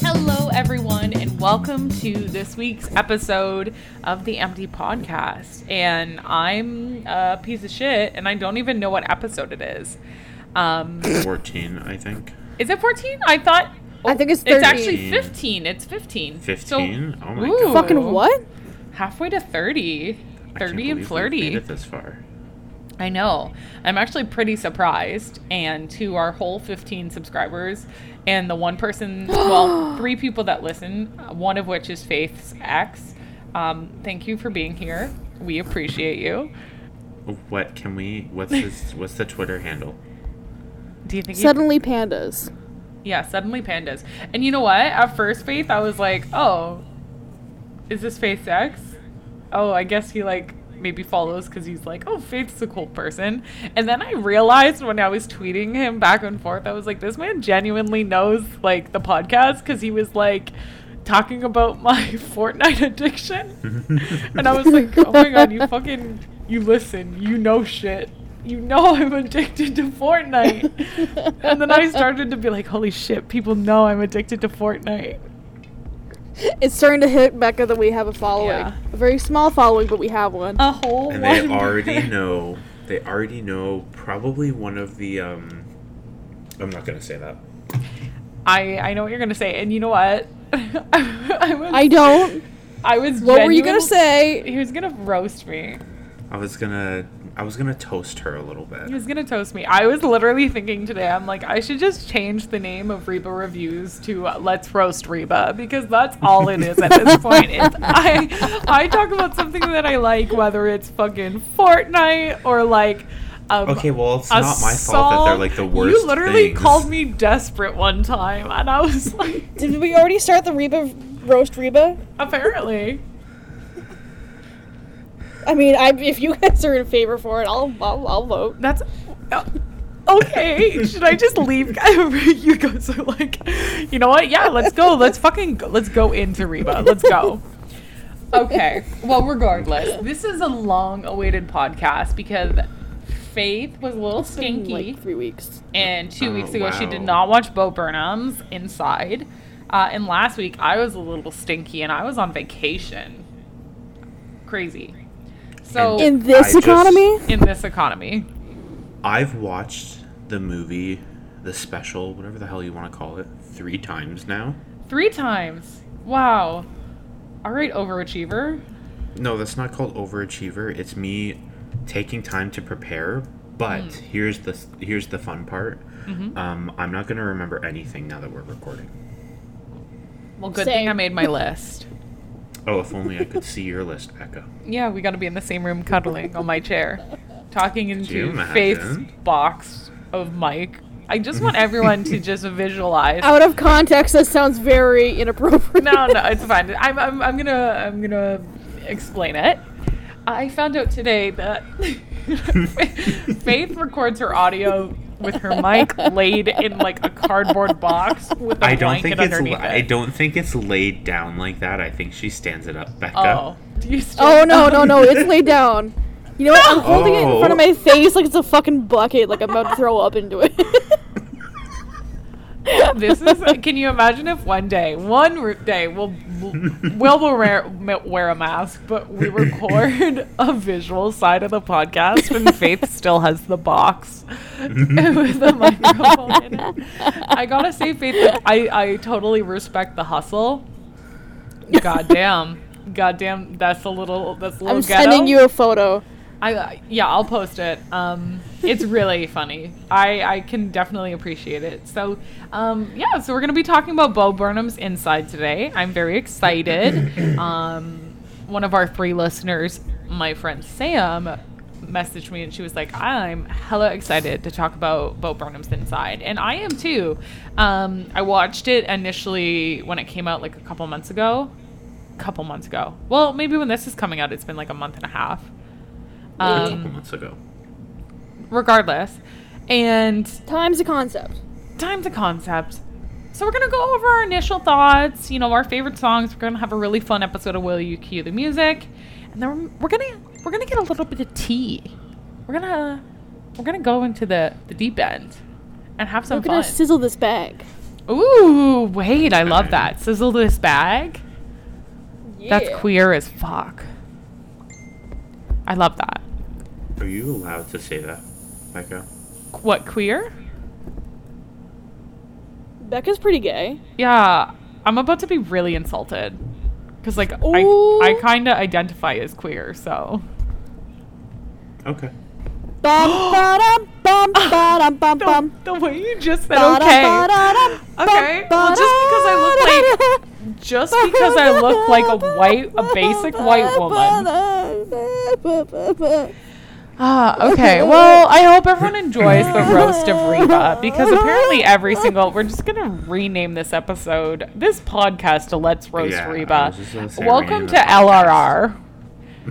Hello, everyone, and welcome to this week's episode of the Empty Podcast. And I'm a piece of shit, and I don't even know what episode it is. Um, 14, I think. is it 14? I thought. I think it's It's actually 15. It's 15. 15? So, oh my ooh, god. Fucking what? Halfway to 30. I can't 30 and believe we've flirty. Made it this far. I know. I'm actually pretty surprised. And to our whole 15 subscribers, and the one person, well, three people that listen, one of which is Faith's ex. Um, thank you for being here. We appreciate you. What can we? What's this? what's the Twitter handle? Do you think? you- Suddenly pandas. yeah, suddenly pandas. And you know what? At first, Faith, I was like, oh, is this Faith's ex? Oh, I guess he like maybe follows because he's like, oh, Faith's a cool person. And then I realized when I was tweeting him back and forth, I was like, this man genuinely knows like the podcast because he was like talking about my Fortnite addiction. and I was like, oh my god, you fucking, you listen, you know shit. You know I'm addicted to Fortnite. and then I started to be like, holy shit, people know I'm addicted to Fortnite. It's starting to hit Becca that we have a following. Yeah. A very small following, but we have one. A whole And they already know. They already know. Probably one of the. um I'm not gonna say that. I I know what you're gonna say, and you know what? I was I don't. I was. What were you gonna say? He was gonna roast me. I was gonna. I was gonna toast her a little bit. He was gonna toast me. I was literally thinking today. I'm like, I should just change the name of Reba Reviews to uh, Let's Roast Reba because that's all it is at this point. It's, I I talk about something that I like, whether it's fucking Fortnite or like. Um, Okay, well, it's not my fault that they're like the worst. You literally things. called me desperate one time, and I was like, Did we already start the Reba roast Reba? apparently. I mean, I, if you guys are in favor for it, I'll I'll, I'll vote. That's uh, okay. Should I just leave? you guys are like, you know what? Yeah, let's go. Let's fucking go. let's go into Reba. Let's go. Okay. Well, regardless, this is a long-awaited podcast because Faith was a little It's stinky, like three weeks. and two Oh, weeks ago she did not watch Bo Burnham's Inside, uh, and last week I was a little stinky and I was on vacation. Crazy. So In I this just- economy, in this economy. I've watched the movie, the special, whatever the hell you want to call it, three times now. Three times. Wow. All right, overachiever. No, that's not called overachiever. It's me taking time to prepare. But Hmm. here's the here's the fun part. Mm-hmm. Um, I'm not gonna remember anything now that we're recording. Well, good thing I made my list. Oh, if only I could see your list, Becca. Yeah, we got to be in the same room cuddling on my chair, talking into? Faith's box of mic. I just want everyone to just visualize. out of context, that sounds very inappropriate. No, no, it's fine. I'm, I'm, I'm gonna, I'm gonna explain it. I found out today that Faith records her audio with her mic laid in like a cardboard box with a I don't blanket think it's underneath la- it. I don't think it's laid down like that. I think she stands it up, Becca. Oh, do you still- Oh no no no! It's laid down. You know what? I'm holding it in front of Oh. my face like it's a fucking bucket, like I'm about to throw up into it. this is. Can you imagine if one day, one r- day, we'll we'll wear wear a mask, but we record a visual side of the podcast, and Faith still has the box with the microphone in it. I gotta say, Faith, that I I totally respect the hustle. Goddamn, goddamn, that's a little that's a little I'm ghetto. sending you a photo. I uh, yeah, I'll post it. Um, it's really funny. I I can definitely appreciate it. So, um, yeah, so we're gonna be talking about Bo Burnham's Inside today. I'm very excited. Um, one of our three listeners, my friend Sam, messaged me and she was like, "I'm hella excited to talk about Bo Burnham's Inside," and I am too. Um, I watched it initially when it came out like a couple months ago. Couple months ago. Well, maybe when this is coming out, it's been like a month and a half a um, couple months ago. regardless. And Time's a concept. Time's a concept. So we're gonna go over our initial thoughts, you know, our favorite songs. We're gonna have a really fun episode of Will You Cue the Music, and then we're, we're gonna we're gonna get a little bit of tea. We're gonna we're gonna go into the the deep end and have some We're gonna fun. sizzle this bag. Ooh, wait, I love that. Sizzle this bag. Yeah. That's queer as fuck. I love that. Are you allowed to say that, Becca? What queer? Becca's pretty gay. Yeah, I'm about to be really insulted because like Ooh. I I kind of identify as queer, so Okay. Bum, ba-dum, bum, ah, ba-dum, bum, the, bum. the way you just said Ba-dum, okay. ba-dum, bum, Okay, well, just because I look like just because I look like a white a basic white woman. Ah, okay. Well, I hope everyone enjoys the roast of Reba because apparently every single we're just gonna rename this episode, this podcast to Let's Roast Yeah, Reba. was just gonna say Welcome to the podcast.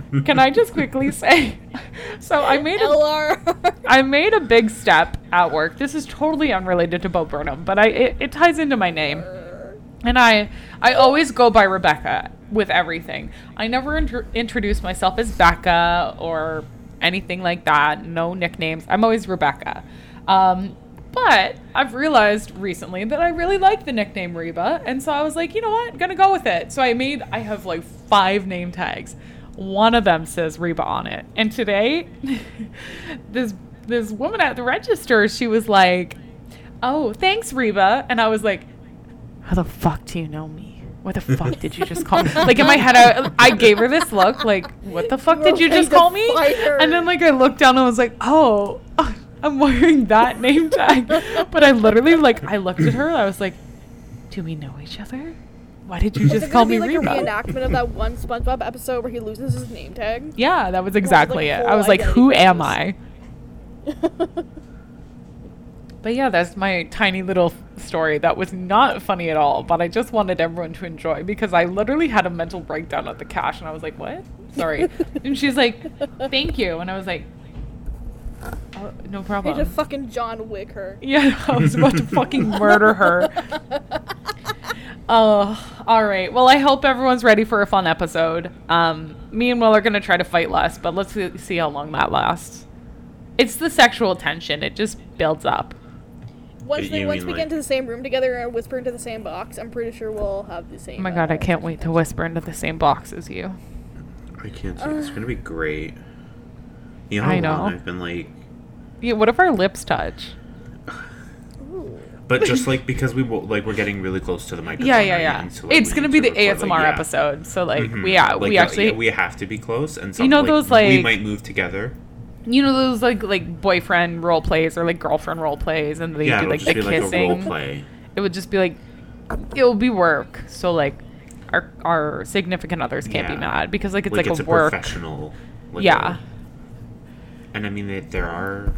LRR. Can I just quickly say? So I made a LR. I made a big step at work. This is totally unrelated to Bo Burnham, but I it, it ties into my name. And I I always go by Rebecca with everything. I never intro introduce myself as Becca or anything like that. No nicknames. I'm always Rebecca. Um, but I've realized recently that I really like the nickname Reba, and so I was like, you know what, gonna go with it. So I made I have like five name tags. One of them says Reba on it, and today, this this woman at the register, she was like, "Oh, thanks, Reba," and I was like, how the fuck do you know me? What the fuck did you just call me? Like in my head, I, I gave her this look, like, what the fuck did you just call me? And then like I looked down and was like, oh, I'm wearing that name tag. But I literally like I looked at her, I was like, do we know each other? Why did you just call me like Reba? a reenactment of that one SpongeBob episode where he loses his name tag? yeah, that was exactly like, it. I was like, who am I? But yeah, that's my tiny little story that was not funny at all, but I just wanted everyone to enjoy because I literally had a mental breakdown at the cash and I was like, what? Sorry. and she's like, thank you. And I was like, oh, no problem. had to fucking John Wick her. yeah, I was about to fucking murder her. Oh, all right. Well, I hope everyone's ready for a fun episode. Um, me and Will are gonna try to fight less, but let's see how long that lasts. It's the sexual tension; it just builds up. Once, You they, once we like- get into the same room together and whisper into the same box, I'm pretty sure we'll have the same. Oh my uh, god, I can't wait to whisper into the same box as you. I can't say it's gonna be great. You know I know. I've been like, Yeah, what if our lips touch? But just like because we will, like we're getting really close to the microphone. Yeah, yeah, yeah. And so, like, it's gonna need be the record, ASMR like, yeah. episode, so like Mhm. we yeah Like, we uh, actually yeah, we have to be close, and some, You know like, those, we might move together. You know those like like boyfriend role plays or like girlfriend role plays, and they yeah, do like the like a kissing. play. it would just be like it would be work. So like our our significant others can't be mad because like it's like, like, it's a work. professional. Like, Yeah. And I mean, they, there are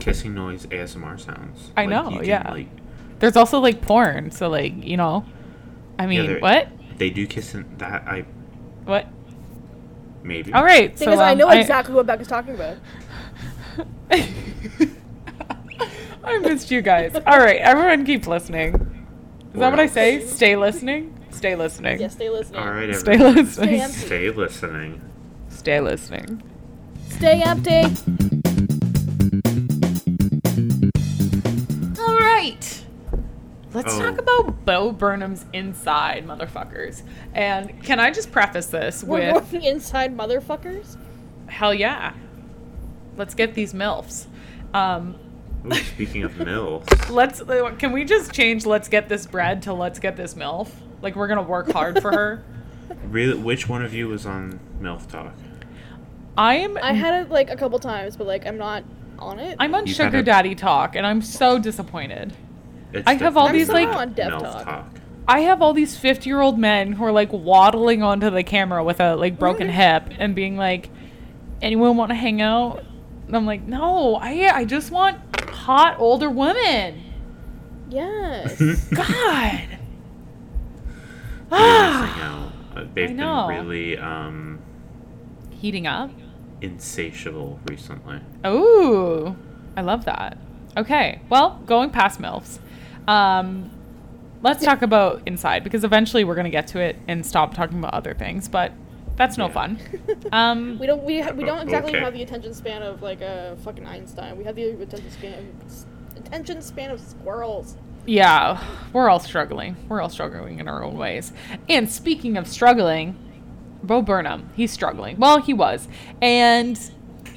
kissing noise ASMR sounds. I Like, know, can, yeah. Like, There's also like porn, so like you know, I mean they're- what they do kiss in that. I what? Maybe. All right, Thing so is, I um, know exactly what Becca's talking about. I missed you guys. All right, everyone keep listening. Is that what I say? Stay listening. Stay listening. Yes, stay listening. All right, Stay everyone. listening. Stay empty. Stay listening. Stay listening. Stay empty. All right. Let's Oh. talk about Bo Burnham's inside, motherfuckers. And can I just preface this We're with going inside motherfuckers. hell yeah. Let's get these MILFs. Um, Ooh, speaking of MILFs, let's can we just change let's get this bread to let's get this MILF? Like we're gonna work hard for her. really, which one of you was on MILF Talk? I'm I had it like a couple times, but like I'm not on it. I'm on You've Sugar a- Daddy Talk and I'm so disappointed. It's I have all these, like- somehow on Dev MILF Talk. I have all these 50 year old men who are like waddling onto the camera with a like broken hip and being like, anyone want to hang out? And I'm like, no, I I just want hot older women. Yes. God. You're missing out. Uh, They've I know. been really um, Heating up. insatiable recently. Oh, I love that. Okay, well, going past MILFs, um, let's talk about inside because eventually we're going to get to it and stop talking about other things. But That's no Yeah. fun. Um, We don't we ha- we don't exactly Okay. have the attention span of like a fucking Einstein. We have the attention span of attention span of squirrels. yeah, we're all struggling. We're all struggling in our own ways. And speaking of struggling, Bo Burnham, he's struggling. Well, he was. And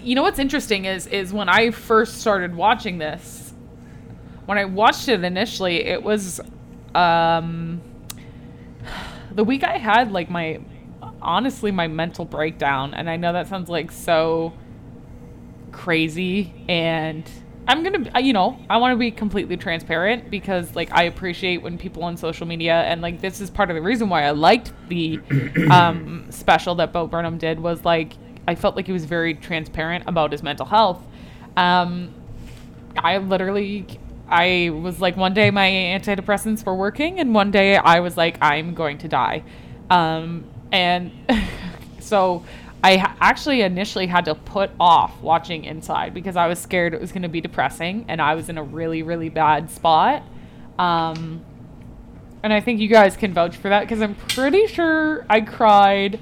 you know what's interesting is is when I first started watching this, when I watched it initially, it was um the week I had like my honestly my mental breakdown and I know that sounds like so crazy and I'm going to you know, I want to be completely transparent because like I appreciate when people on social media and like this is part of the reason why I liked the um special that Bo Burnham did was like I felt like he was very transparent about his mental health. Um I literally I was like one day my antidepressants were working and one day I was like I'm going to die. Um and so I actually initially had to put off watching Inside because I was scared it was going to be depressing and I was in a really really bad spot. Um and I think you guys can vouch for that because I'm pretty sure I cried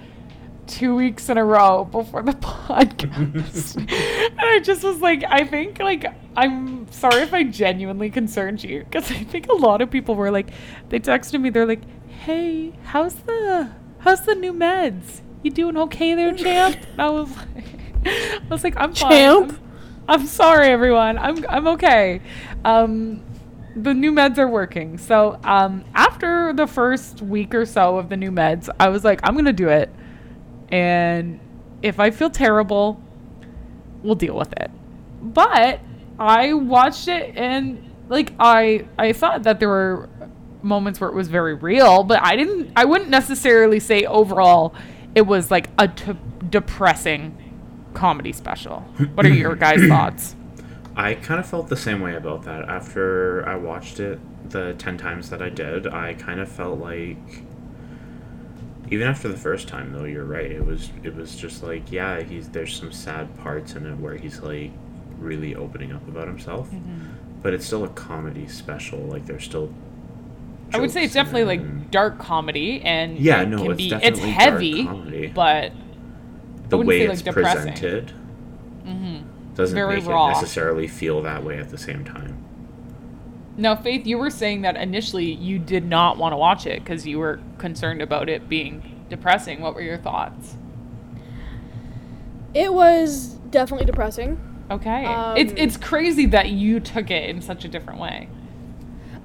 two weeks in a row before the podcast. and I just was like, I think, like, I'm sorry if I genuinely concerned you because I think a lot of people were like, they texted me, they're like, hey, how's the, how's the new meds? You doing okay there, champ? And I was like, I was like, I'm fine. Champ? I'm, I'm sorry, everyone. I'm, I'm okay. Um, the new meds are working. So um, after the first week or so of the new meds, I was like, I'm gonna do it, and if I feel terrible, we'll deal with it. But I watched it and like I I thought that there were moments where it was very real, but I didn't I wouldn't necessarily say overall it was like a t- depressing comedy special. What are your guys' thoughts? I kind of felt the same way about that after I watched it the 10 times that I did. I kind of felt like even after the first time though, you're right. It was it was just like, yeah, he's there's some sad parts in it where he's like really opening up about himself. But it's still a comedy special. Like there's still I would say it's definitely it like dark comedy and Yeah, it no, can it's be, definitely it's dark heavy, comedy. but the way say, like, it's depressing. presented mhm. doesn't Very make raw. it necessarily feel that way at the same time. Now, Faith, you were saying that initially you did not want to watch it because you were concerned about it being depressing. What were your thoughts? It was definitely depressing. Okay, Um, it's it's crazy that you took it in such a different way.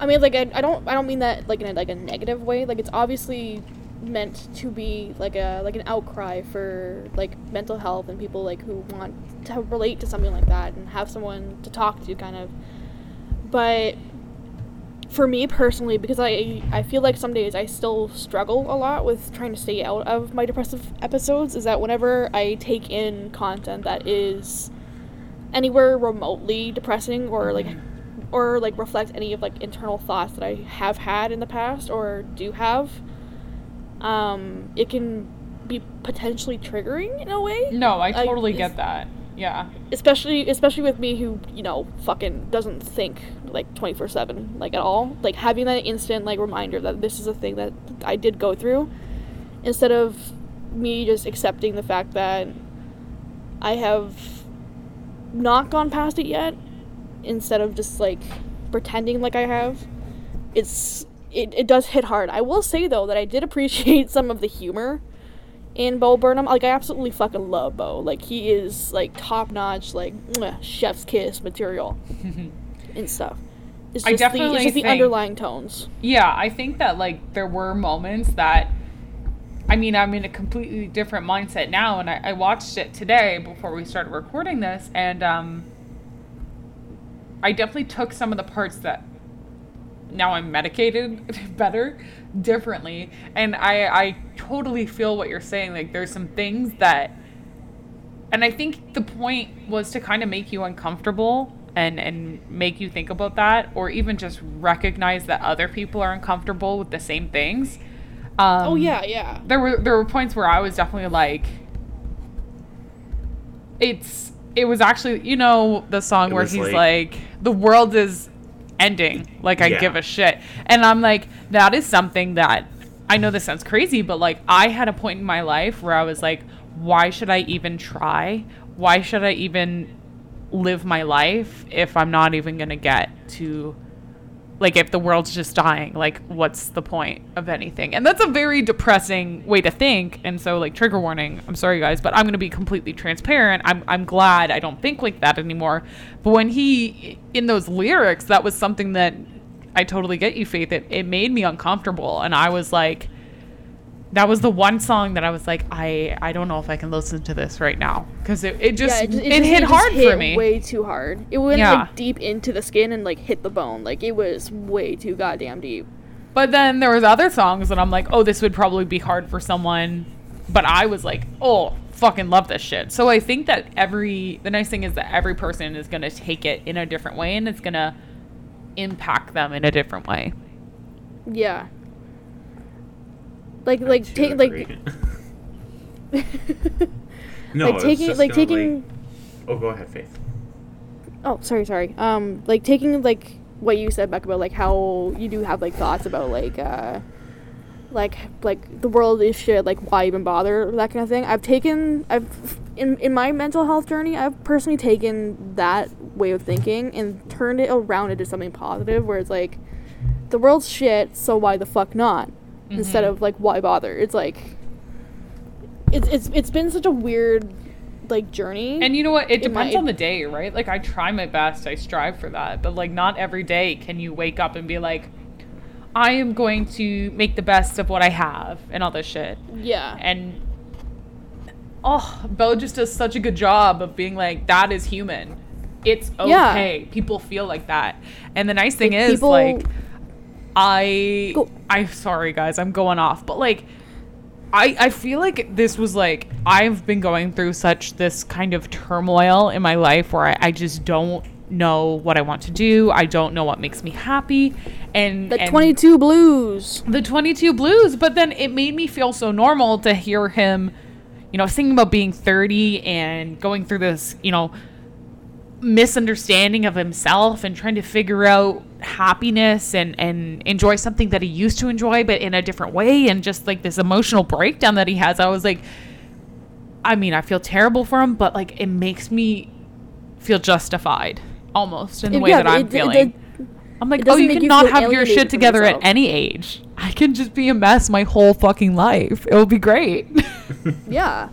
I mean, like I, I don't I don't mean that like in a, like a negative way. Like it's obviously meant to be like a like an outcry for like mental health and people like who want to relate to something like that and have someone to talk to kind of. But for me personally, because I I feel like some days I still struggle a lot with trying to stay out of my depressive episodes. Is that whenever I take in content that is anywhere remotely depressing or like or like reflect any of like internal thoughts that I have had in the past or do have, um, it can be potentially triggering in a way. No, I totally is- get that. Yeah, Especially especially with me who, you know, fucking doesn't think like twenty four seven, like at all. Like having that instant like reminder that this is a thing that I did go through instead of me just accepting the fact that I have not gone past it yet instead of just like pretending like I have. It's it, it does hit hard. I will say though that I did appreciate some of the humor in Bo Burnham. Like I absolutely fucking love Bo. Like he is like top notch, like chef's kiss material and stuff. It's I just the, definitely it's just the underlying tones. yeah. I think that like there were moments that. I mean, I'm in a completely different mindset now, and I, I watched it today before we started recording this, and um, I definitely took some of the parts that now I'm medicated better differently. And I I totally feel what you're saying. Like there's some things that and I think the point was to kind of make you uncomfortable and and make you think about that or even just recognize that other people are uncomfortable with the same things. Um, oh yeah, yeah. there were there were points where I was definitely like it's it was actually you know the song It where he's like- like, the world is ending like I Yeah. give a shit and I'm like that is something that I know this sounds crazy, but like I had a point in my life where I was like, why should I even try? Why should I even live my life if I'm not even going to get to like if the world's just dying like what's the point of anything? And that's a very depressing way to think. And so like trigger warning i'm sorry guys but i'm going to be completely transparent. I'm, I'm glad i don't think like that anymore. But when he in those lyrics that was something that i totally get you faith. It, it made me uncomfortable. And i was like that was the one song that I was like, I I don't know if I can listen to this right now because it, it just it, just- it, just- hit just hard hit for me. Way too hard. It went Yeah. like deep into the skin and like hit the bone. Like it was way too goddamn deep. But then there was other songs that I'm like, oh, this would probably be hard for someone. But I was like, oh, fucking love this shit. So I think that every the nice thing is that every person is gonna take it in a different way and it's gonna impact them in a different way. Yeah. Like like take like no, like taking like taking oh, go ahead, Faith. oh sorry sorry. Um like taking like what you said back about like how you do have like thoughts about like uh like like the world is shit like why even bother that kind of thing. I've taken i've in in my mental health journey i've personally taken that way of thinking and turned it around into something positive where it's like the world's shit so why the fuck not instead mm-hmm. of like why bother it's like it's it's it's been such a weird like journey And you know what? It depends might- on the day, right? Like I try my best, I strive for that, but like not every day can you wake up and be like, I am going to make the best of what I have and all this shit. yeah and oh bella just does such a good job of being like that is human it's Yeah. okay people feel like that and the nice thing Like, is people- like i Go. i'm sorry guys i'm going off but like I, I feel like this was like I've been going through such this kind of turmoil in my life where I, I just don't know what I want to do. I don't know what makes me happy. And the and- 22 blues the 22 blues but then it made me feel so normal to hear him you know singing about being 30 and going through this you know misunderstanding of himself and trying to figure out happiness and and enjoy something that he used to enjoy but in a different way and just like this emotional breakdown that he has i was like i mean i feel terrible for him but like it makes me feel justified almost in the It- way yeah, that i'm it- it- feeling it- I'm like, oh, you make can you not have your shit together at any age. I can just be a mess my whole fucking life. It will be great. yeah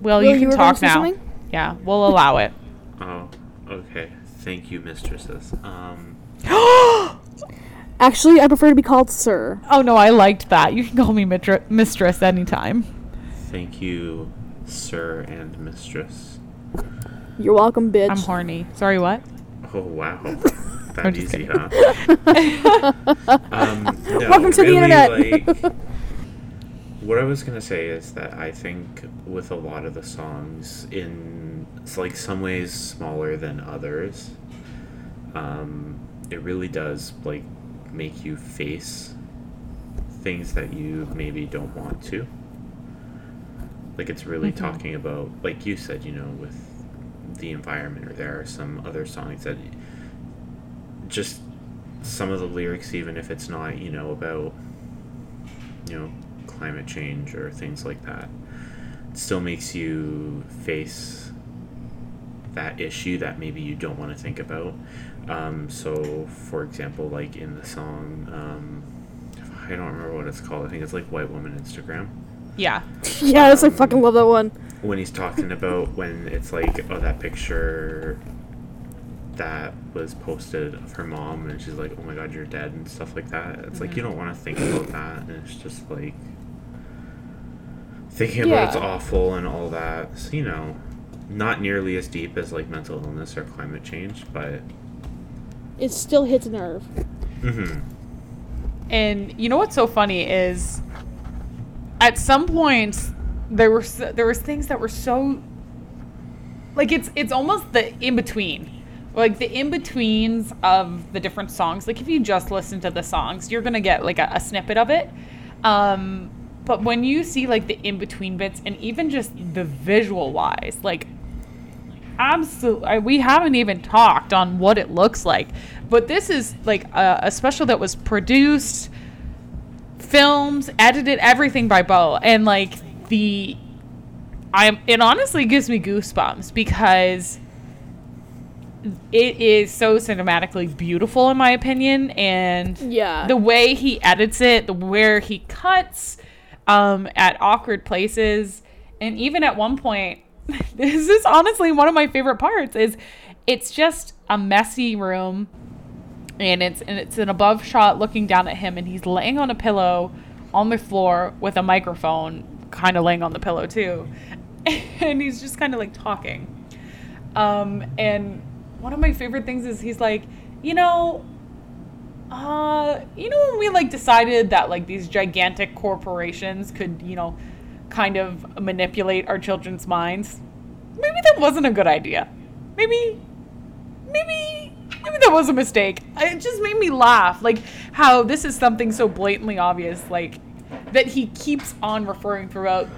well, Will, you you can talk now. something? Yeah, we'll allow it. Oh, okay. Thank you, mistresses. Um, actually i prefer to be called sir Oh no, I liked that. You can call me mitri- mistress anytime. thank you, sir and mistress. you're welcome bitch I'm horny. Sorry, what? Oh wow, that easy, kidding. huh? um, no, Welcome to the internet. like, what I was gonna say is that I think with a lot of the songs, in like some ways smaller than others, um, it really does like make you face things that you maybe don't want to. Like it's really Mhm. talking about, like you said, you know, with the environment, or there are some other songs that just some of the lyrics, even if it's not, you know, about, you know, climate change or things like that, it still makes you face that issue that maybe you don't want to think about. Um, so, for example, like in the song, um, I don't remember what it's called. I think it's like White Woman Instagram Yeah. yes i fucking love that one when he's talking about when it's like oh that picture that was posted of her mom and she's like oh my god you're dead and stuff like that it's like you don't want to think about that and it's just like thinking about it's awful and all that so, you know not nearly as deep as like mental illness or climate change but it still hits a nerve hmm And you know what's so funny is, at some points there were there was things that were so, like it's it's almost the in between, like the in betweens of the different songs. Like if you just listen to the songs, you're gonna get like a, a snippet of it. Um, but when you see like the in between bits and even just the visual wise, like absolutely we haven't even talked on what it looks like. But this is like a, a special that was produced, filmed, edited, everything by Bo, and like the, I'm it honestly gives me goosebumps because it is so cinematically beautiful in my opinion and Yeah. the way he edits it the where he cuts um, at awkward places. And even at one point this is honestly one of my favorite parts is it's just a messy room and it's and it's an above shot looking down at him and he's laying on a pillow on the floor with a microphone kind of laying on the pillow too. And he's just kind of like talking. Um, and one of my favorite things is he's like, you know, uh, you know when we like decided that like these gigantic corporations could, you know, kind of manipulate our children's minds. Maybe that wasn't a good idea. Maybe maybe maybe that was a mistake. It just made me laugh. Like how this is something so blatantly obvious like that he keeps on referring throughout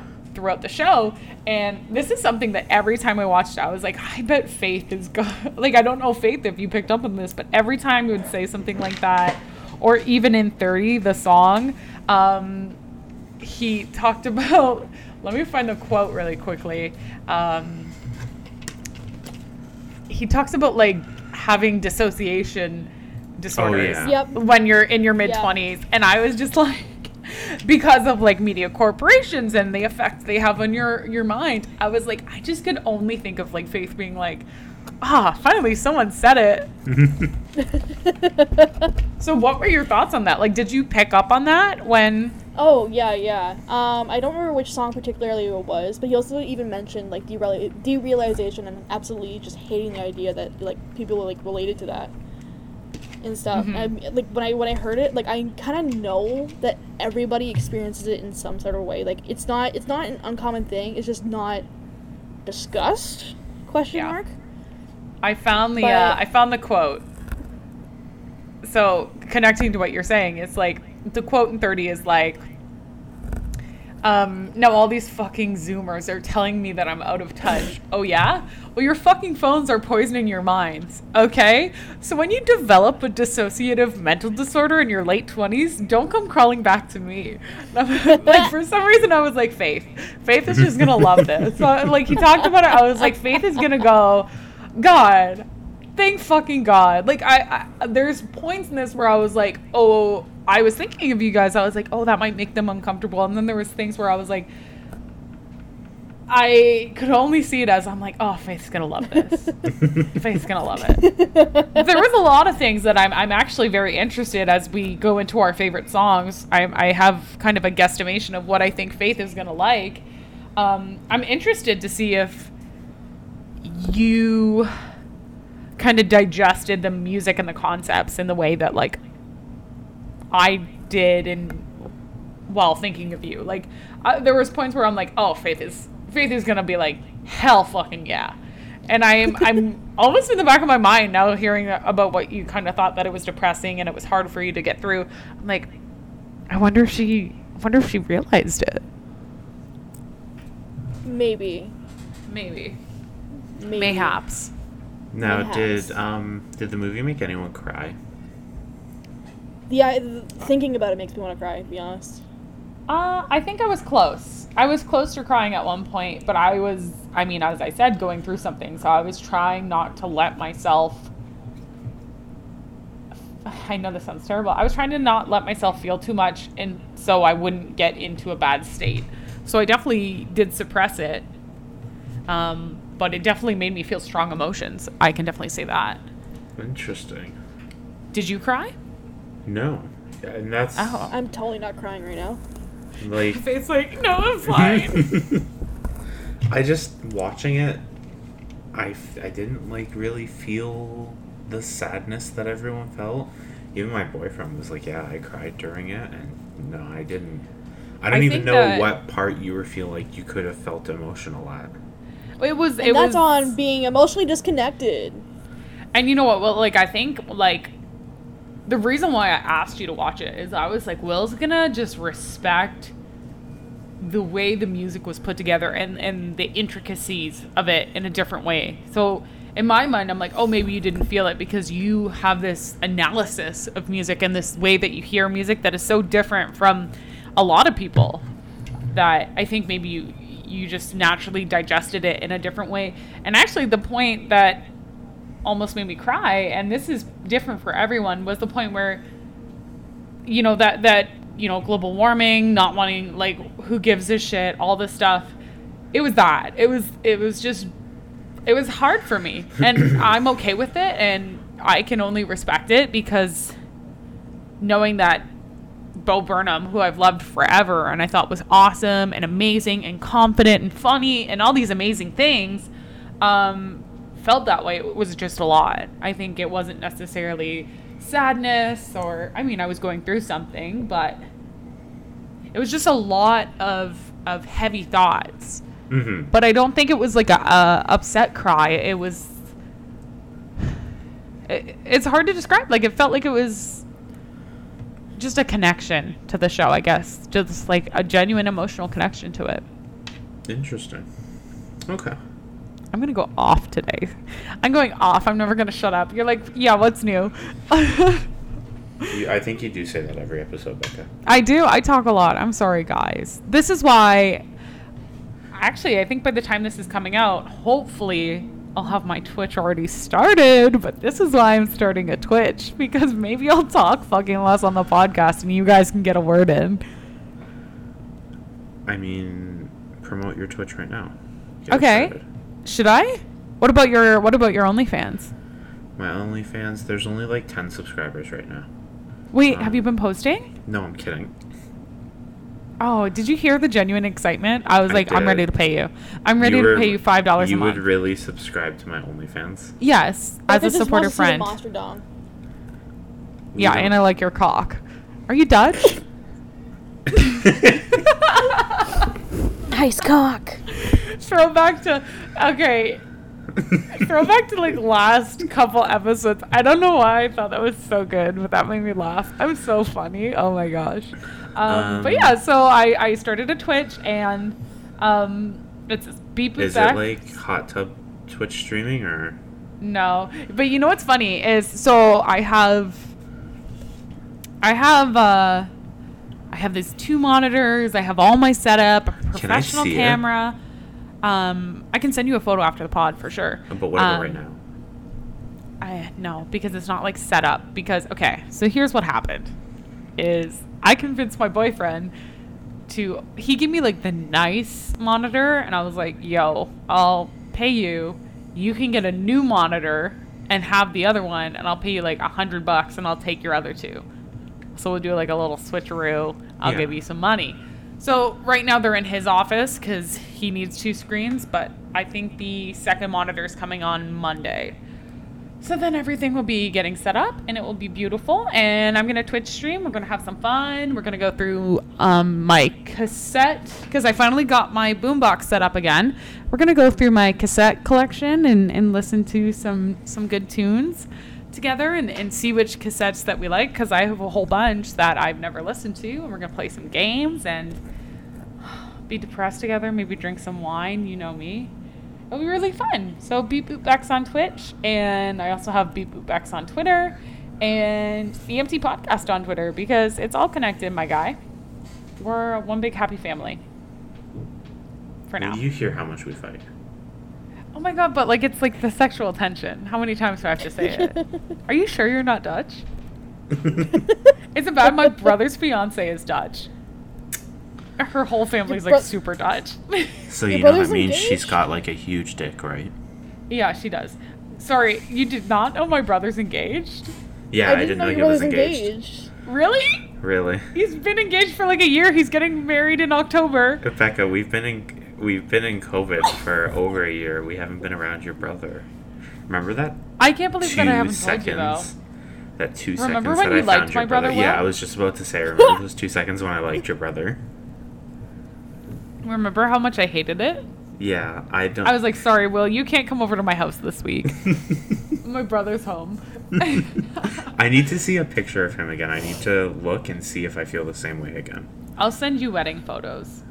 throughout the show and this is something that every time I watched I was like, I bet Faith is good. like I don't know Faith if you picked up on this, but every time he would say something like that, or even in 30, the song, um, he talked about let me find the quote really quickly. Um, he talks about like having dissociation disorders yeah. Yep. when you're in your mid 20s and i was just like because of like media corporations and the effect they have on your your mind. I was like i just could only think of like faith being like ah finally someone said it. So what were your thoughts on that? Like did you pick up on that when Oh yeah, yeah. Um, I don't remember which song particularly it was, but he also even mentioned like dereal- derealization and absolutely just hating the idea that like people were like related to that and stuff. Mhm. And, like when I when I heard it, like I kind of know that everybody experiences it in some sort of way. Like it's not it's not an uncommon thing. It's just not discussed. Question Yeah. mark. I found the uh, I found the quote. So connecting to what you're saying, it's like the quote in 30 is like, um, no, all these fucking Zoomers are telling me that I'm out of touch. oh yeah? Well, your fucking phones are poisoning your minds. Okay? So when you develop a dissociative mental disorder in your late 20s, don't come crawling back to me. like for some reason, I was like, Faith. Faith is just gonna love this. So like he talked about it. I was like, Faith is gonna go. God, thank fucking God. Like I, I, there's points in this where I was like, oh, I was thinking of you guys. I was like, oh, that might make them uncomfortable. And then there was things where I was like, I could only see it as I'm like, oh, Faith's gonna love this. Faith's gonna love it. there was a lot of things that I'm, I'm actually very interested as we go into our favorite songs. I, I have kind of a guesstimation of what I think Faith is gonna like. Um, I'm interested to see if you kind of digested the music and the concepts in the way that like I did and while thinking of you. Like uh, there was points where I'm like, oh, Faith is Faith is gonna be like hell fucking yeah. And I'm I'm almost in the back of my mind now hearing about what you kind of thought that it was depressing and it was hard for you to get through. I'm like, I wonder if she I wonder if she realized it. Maybe. Maybe. Maybe. Mayhaps. Now, Perhaps. did um did the movie make anyone cry? Yeah, th- thinking about it makes me want to cry. To be honest. Uh, I think I was close. I was close to crying at one point, but I was, I mean, as I said, going through something. So I was trying not to let myself. I know this sounds terrible. I was trying to not let myself feel too much, and so I wouldn't get into a bad state. So I definitely did suppress it. Um, but it definitely made me feel strong emotions. I can definitely say that. Interesting. Did you cry? No, and that's Oh. I'm totally not crying right now. like It's like, no, I'm fine. I just watching it. I, f- I didn't like really feel the sadness that everyone felt. Even my boyfriend was like, "Yeah, I cried during it," and no, I didn't. I don't I even think know that- what part you were feel like you could have felt emotional at. it was. And it that's was, on being emotionally disconnected. And you know what? Well, like I think like the reason why I asked you to watch it is I was like, Will's gonna just respect the way the music was put together and and the intricacies of it in a different way. So in my mind, I'm like, oh, maybe you didn't feel it because you have this analysis of music and this way that you hear music that is so different from a lot of people that I think maybe you you just naturally digested it in a different way. And actually, the point that almost made me cry, and this is different for everyone, was the point where you know that that you know global warming, not wanting like who gives a shit, all this stuff. It was that. It was it was just it was hard for me, and I'm okay with it, and I can only respect it because knowing that Bo Burnham, who I've loved forever and I thought was awesome and amazing and confident and funny and all these amazing things, um, felt that way. It was just a lot. I think it wasn't necessarily sadness or, I mean, I was going through something, but it was just a lot of of heavy thoughts. Mm-hmm. But I don't think it was like a, a upset cry. It was. It, it's hard to describe. Like it felt like it was just a connection to the show. I guess just like a genuine emotional connection to it. Interesting. Okay. I'm gonna go off today. I'm going off. I'm never gonna shut up. You're like, yeah, what's new? You, I think you do say that every episode, Becca. I do. I talk a lot. I'm sorry, guys. This is why. Actually, I think by the time this is coming out, hopefully I'll have my Twitch already started. But this is why I'm starting a Twitch because maybe I'll talk fucking less on the podcast and you guys can get a word in. I mean, promote your Twitch right now. Get Okay. started. Should I? What about your What about your OnlyFans? My OnlyFans, there's only like 10 subscribers right now. Wait, Um, have you been posting? No, I'm kidding. Oh, did you hear the genuine excitement? I was I like, I'm ready to pay you. I'm ready You to pay you five dollars a You would really subscribe to my OnlyFans? yes, I as a just want supportive see the friend. monster dong. Yeah, and I like your cock. Are you Dutch? Nice cock. Throwback to okay. Throwback to like last couple episodes. I don't know why I thought that was so good, but that made me laugh. I'm so funny. Oh my gosh. Um, but Um, yeah, so I I started a Twitch and um it's beep Is back. it like hot tub Twitch streaming or? No, but you know what's funny is so I have, I have, uh, I have these two monitors. I have all my setup, a professional see it? Um, I can send you a photo after the pod for sure. But what Um, right now? I no, because it's not like set up. Because okay, so here's what happened: is I convinced my boyfriend to he gave me like the nice monitor, and I was like, "Yo, I'll pay you. You can get a new monitor and have the other one, and I'll pay you like a hundred bucks, and I'll take your other two. So we'll do like a little switcheroo. I'll Yeah. give you some money." So right now they're in his office because he needs two screens, but I think the second monitor is coming on Monday. So then everything will be getting set up and it will be beautiful. And I'm gonna Twitch stream. We're gonna have some fun. We're gonna go through um, my cassette because I finally got my boombox set up again. We're gonna go through my cassette collection and, and listen to some some good tunes together and, and see which cassettes that we like because I have a whole bunch that I've never listened to. And we're gonna play some games and be depressed together. Maybe drink some wine. You know me it'll be really fun. So Beep Boop Bex on Twitch, and I also have Beep Boop Bex on Twitter, and the Empty Podcast on Twitter because it's all connected, my guy. We're one big happy family. For now. You hear how much we fight. Oh my god, but like it's like the sexual tension. How many times do I have to say it? Are you sure you're not Dutch? It's about my brother's fiance is Dutch. Her whole family's like super Dutch. so you know that brother's means she's got like a huge dick, right? yeah, she does. Sorry, you did not know my brother's engaged? Yeah, I didn't, know, your he was brother's engaged. Really? Really? He's been engaged for like a year. He's getting married in October. Becca, we've been in we've been in COVID for over a year. We haven't been around your brother. Remember that? I can't believe two that I haven't seconds. told you though. That two Remember seconds when that you I liked found your my brother Yeah. I was just about to say. Remember those two seconds when I liked your brother? Remember how much I hated it? Yeah, I don't. I was like, sorry, Will, you can't come over to my house this week. my brother's home. I need to see a picture of him again. I need to look and see if I feel the same way again. I'll send you wedding photos.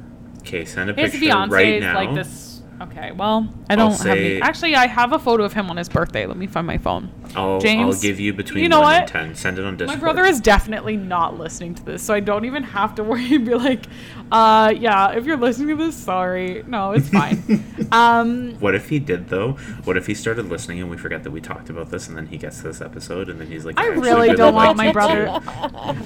Okay, send a His picture fiance right is now. like this. Okay, well, I don't have say- any. Actually, I have a photo of him on his birthday. Let me find my phone. I'll, I'll give you between you know one what? and ten. Send it on Discord. My brother is definitely not listening to this, so I don't even have to worry and be like, uh, yeah, if you're listening to this, sorry. No, it's fine. um, What if he did though? What if he started listening and we forget that we talked about this, and then he gets to this episode, and then he's like, I actually really don't want my brother.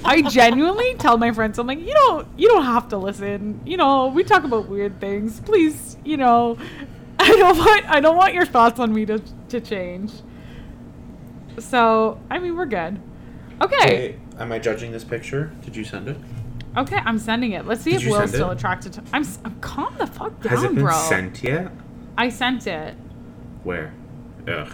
I genuinely tell my friends, I'm like, you don't, you don't have to listen. You know, we talk about weird things. Please, you know, I don't want, I don't want your thoughts on me to to change. So, I mean, we're good. Okay, Wait, am I judging this picture? Did you send it? okay, I'm sending it. Let's see Did if Will's still it? attracted to. I'm, s- I'm calm the fuck down, Has it been bro. sent yet? I sent it. Where? Ugh.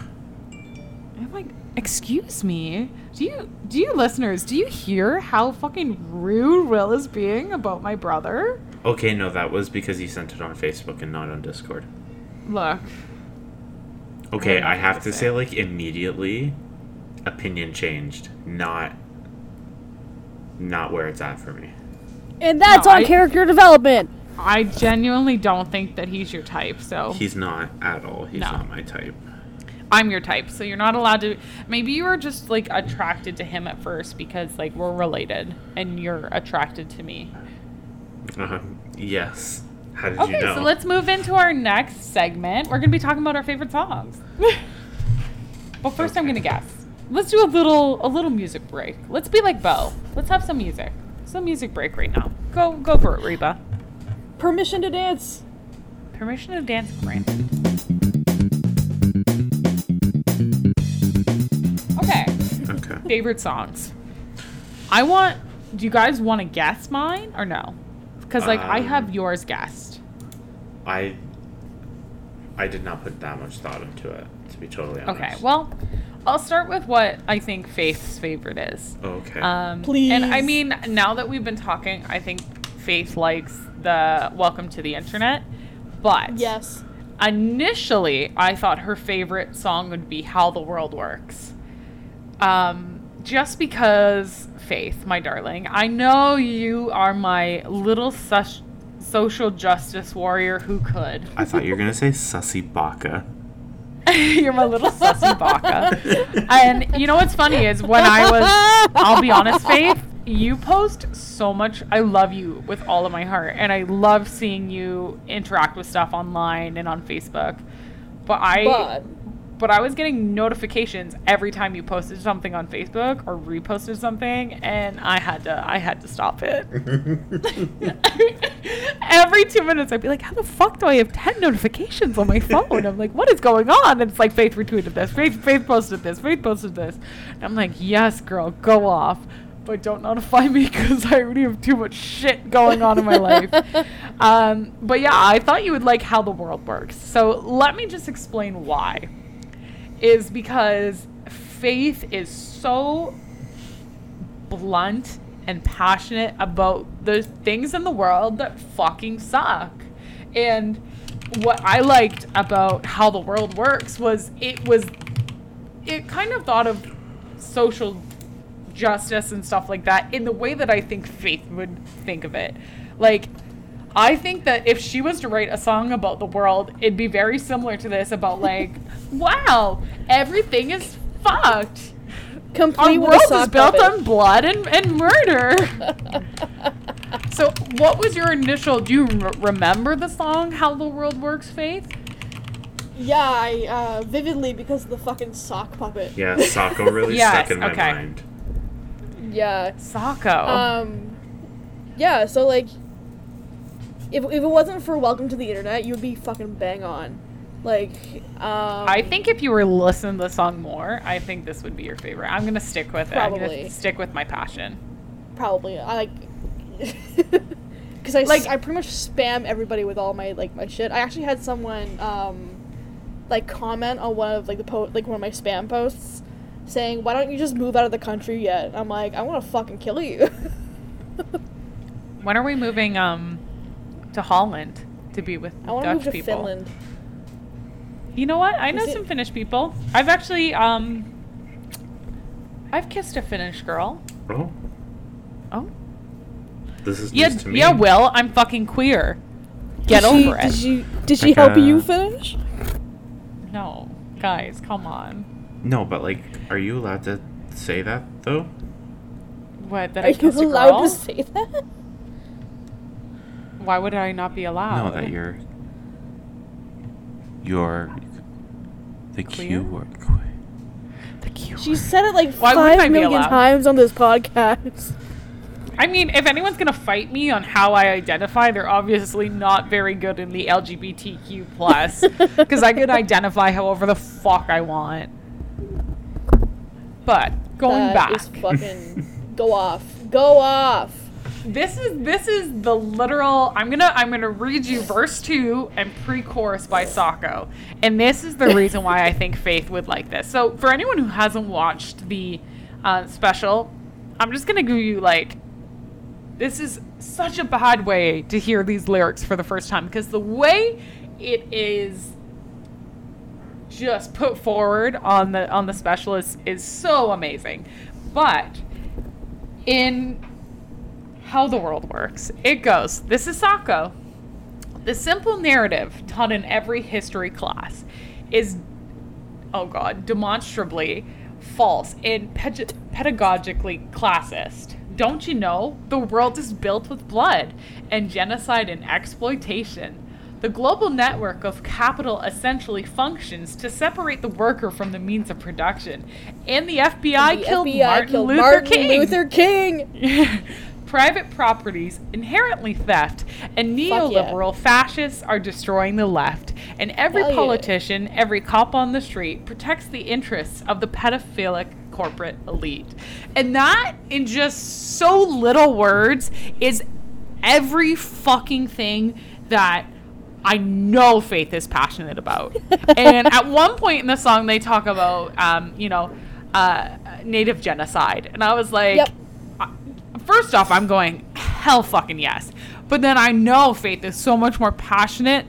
I'm like, excuse me. Do you, do you listeners, do you hear how fucking rude Will is being about my brother? Okay, no, that was because he sent it on Facebook and not on Discord. Look. Okay, don't I have to to say. say, like, immediately, opinion changed. Not, not where it's at for me. And that's No, on I- character development. I genuinely don't think that he's your type, so He's not at all. He's No. not my type. I'm your type, so you're not allowed to. Maybe you were just like attracted to him at first because like we're related and you're attracted to me. Uh, huh. yes. How did Okay, you know? so let's move into our next segment. We're gonna be talking about our favorite songs. but first, I'm gonna guess. Let's do a little a little music break. Let's be like Bo. Let's have some music. Some music break right now. Go go for it, Reba. Permission to dance. Permission to dance granted. Okay, Okay. favorite songs. I want. Do you guys want to guess mine or no? Because like I Um, have yours guessed. I, I did not put that much thought into it, to be totally honest. Okay, well, I'll start with what I think Faith's favorite is. Okay. Um, Please. And I mean, now that we've been talking, I think Faith likes the Welcome to the Internet. But Yes. initially, I thought her favorite song would be How the World Works. Um, just because, Faith, my darling, I know you are my little sus- social justice warrior who could. I thought you were gonna say sussy baka. You're my little sussy baka. and you know what's funny is when I was, I'll be honest, Faith, you post so much. I love you with all of my heart, and I love seeing you interact with stuff online and on Facebook. But I, But but I was getting notifications every time you posted something on Facebook or reposted something, and I had to, I had to stop it. Every two minutes, I'd be like, "How the fuck do I have ten notifications on my phone?" I'm like, "What is going on?" And it's like, "Faith retweeted this. Faith, Faith posted this. Faith posted this." And I'm like, "Yes, girl, go off." But don't notify me because I already have too much shit going on in my life. Um, but yeah, I thought you would like how the world works. So let me just explain why. Is because Faith is so blunt and passionate about the things in the world that fucking suck. And what I liked about how the world works was it was it kind of thought of social justice and stuff like that in the way that I think Faith would think of it. Like I think that if she was to write a song about the world, it'd be very similar to this about like, wow, everything is fucked. Our complete with a world is built on blood and, and murder. so, what was your initial? Do you re- remember the song "How the World Works"? Faith? Yeah, I uh, vividly because of the fucking sock puppet. yeah, Socko really Yes, stuck in my okay. mind. Yeah. Socko. Um. Yeah. So like, if if it wasn't for Welcome to the Internet, you would be fucking bang on. Like, um. I think if you were listening to the song more, I think this would be your favorite. I'm gonna stick with it. I'm Probably. gonna stick with my passion. probably I like. Because I, Like- I pretty much spam everybody with all my like my shit. I actually had someone um, like comment on one of like the po- like one of my spam posts, saying, "Why don't you just move out of the country yet?" And I'm like, I want to fucking kill you. When are we moving um to Holland to be with I want to Dutch move to people? Finland. You know what? I know it- some Finnish people. I've actually um I've kissed a Finnish girl. Oh, Oh. this is Yeah, news to me. yeah, Will, I'm fucking queer. Get did she, over it. Did she, did she Like, help you uh, finish? No, guys, come on. No, but like, are you allowed to say that though? What? That Are I you kissed a allowed girl? to say that? Why would I not be allowed? No, that you're. You're. The Queer? Q word. the Q She word. said it like Why wouldn't I five be million allowed? times on this podcast. I mean, if anyone's gonna fight me on how I identify, they're obviously not very good in the LGBTQ plus, because I can identify however the fuck I want. But going That back, is fucking go off. Go off. This is this is the literal. I'm gonna I'm gonna read you verse two and pre-chorus by Socko, and this is the reason why I think Faith would like this. So for anyone who hasn't watched the uh, special, I'm just gonna give you like this is such a bad way to hear these lyrics for the first time because the way it is just put forward on the on the special is, is so amazing but in how the world works. It goes this is Socko. the simple narrative taught in every history class is oh god demonstrably false and ped- pedagogically classist. Don't you know? The world is built with blood and genocide and exploitation. The global network of capital essentially functions to separate the worker from the means of production. And the fbi The killed FBI martin killed luther Martin king. Luther King. Private properties inherently theft, and yeah. neoliberal fascists are destroying the left. And every Hell yeah. politician, every cop on the street protects the interests of the pedophilic corporate elite. And that, in just so little words, is every fucking thing that I know Faith is passionate about. and at one point in the song, they talk about, um, you know, uh, native genocide. And I was like, Yep. I- first off, I'm going, hell fucking yes. But then I know Faith is so much more passionate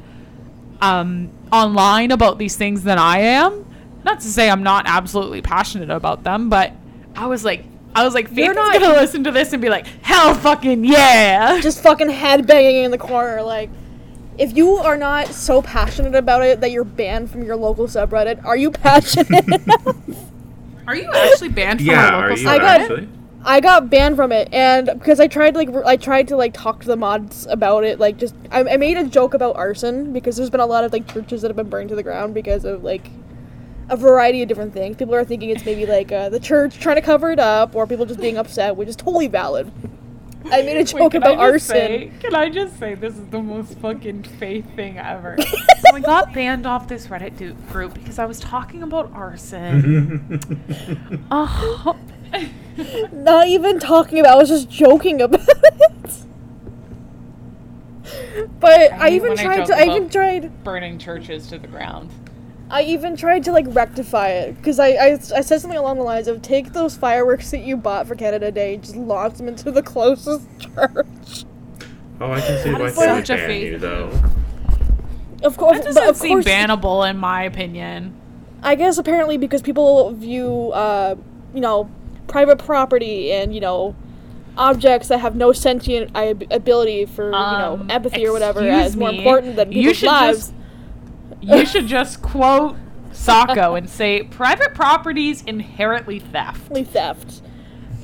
um, online about these things than I am. Not to say I'm not absolutely passionate about them, but I was like, I was like, Faith You're not- gonna listen to this and be like, hell fucking yeah. Just fucking headbanging in the corner. Like, if you are not so passionate about it that you're banned from your local subreddit, are you passionate enough? Are you actually banned from Yeah, our are local you I got- actually? I got banned from it, and because I tried to, like re- I tried to like talk to the mods about it. Like, just I, I made a joke about arson because there's been a lot of like churches that have been burned to the ground because of like a variety of different things. People are thinking it's maybe like uh, the church trying to cover it up, or people just being upset, which is totally valid. I made a Wait, joke can about arson. say- can I just say this is the most fucking faith thing ever? so I got banned off this Reddit group because I was talking about arson. oh. Not even talking about. I was just joking about it. But I, hate even when I tried to. I even tried. burning churches to the ground. I even tried to like rectify it because I, I I said something along the lines of take those fireworks that you bought for Canada Day, and just launch them into the closest church. Oh, I can see That why is they such would ban faith you though. Of course, That but doesn't of seem course, bannable in my opinion. I guess apparently because people view, uh, you know, private property and you know, objects that have no sentient i- ability for you know Um, empathy or whatever as more me, important than you should lives. just- You should just quote Socko and say private properties inherently theft. Theft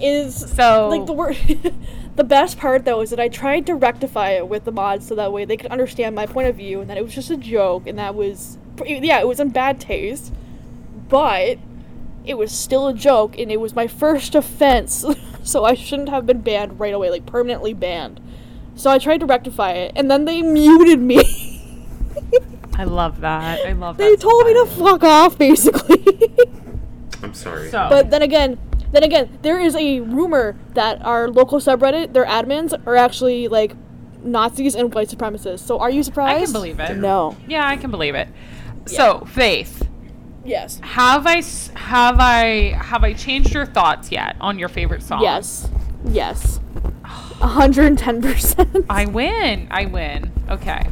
is So like the word. the best part though is that I tried to rectify it with the mods so that way they could understand my point of view and that it was just a joke and that was yeah it was in bad taste, but it was still a joke and it was my first offense, so I shouldn't have been banned right away like permanently banned. So I tried to rectify it and then they muted me. I love that. I love that. they so told me to fuck off basically. I'm sorry. So- But then again, then again, there is a rumor that our local subreddit, their admins, are actually like Nazis and white supremacists. So are you surprised? I can believe it. No. Yeah, I can believe it. So, Faith, Yes. have I have I have I changed your thoughts yet on your favorite song? Yes. Yes. hundred and ten percent. I win. I win. Okay.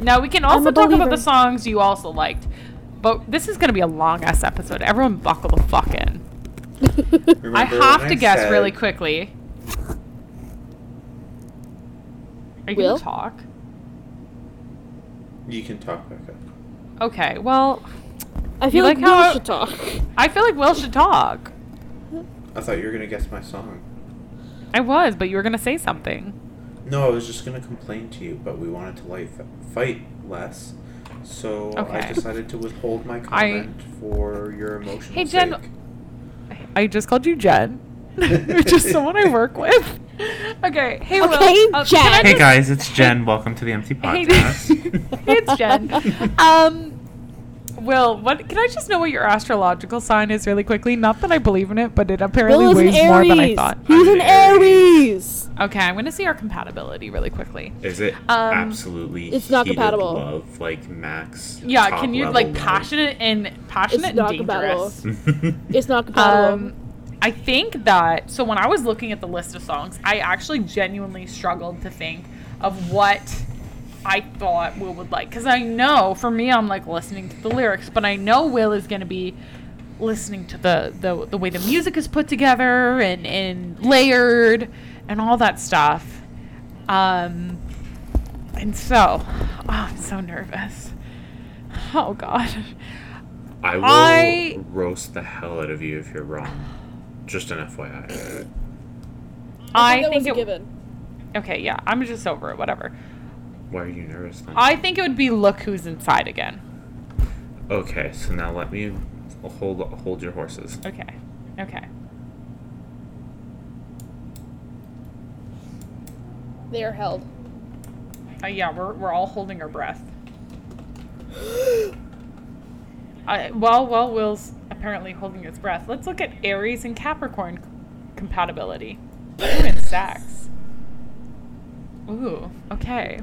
Now we can also a talk about the songs you also liked. But this is going to be a long ass episode. Everyone buckle the fuck in. I have to guess really quickly. Are you Will? going to talk? You can talk back up. Okay, well, I feel like like, how- Will should talk. I feel like Will should talk. I thought you were gonna guess my song. I was, but you were gonna say something. No, I was just gonna complain to you, but we wanted to like fight less, so I decided to withhold my I- comment for your emotional Hey, Jen, sake. I just called you Jen, which is someone I work with. Okay, hey Will. Okay, uh, Jen. can Hey guys, it's Jen. Welcome to the Empty Hey, Podcast. hey, it's Jen. Um, Will, what can I just know what your astrological sign is really quickly? Not that I believe in it, but it apparently Will is an weighs more than I Aries. thought. He's I'm an an Aries. Aries. Okay, I'm gonna see our compatibility really quickly. Is it Um, absolutely It's not compatible. love, like max? Yeah, can you like love? passionate and passionate and not dangerous? It's not compatible. Um, I think that so when I was looking at the list of songs, I actually genuinely struggled to think of what I thought Will would like because I know for me I'm like listening to the lyrics, but I know Will is going to be listening to the, the the way the music is put together and and layered and all that stuff. Um, and so, oh, I'm so nervous. Oh God. I will I- roast the hell out of you if you're wrong. Just an FYI. I, that think was a it. given. Okay, yeah, I'm just over it. Whatever. Why are you nervous then? I think it would be look who's inside again. Okay, so now let me hold hold your horses. Okay. Okay. They are held. Uh, yeah, we're we're all holding our breath. I, well, well, Will's apparently holding his breath. Let's look at Aries and Capricorn compatibility. Ooh, and sex. Ooh, okay.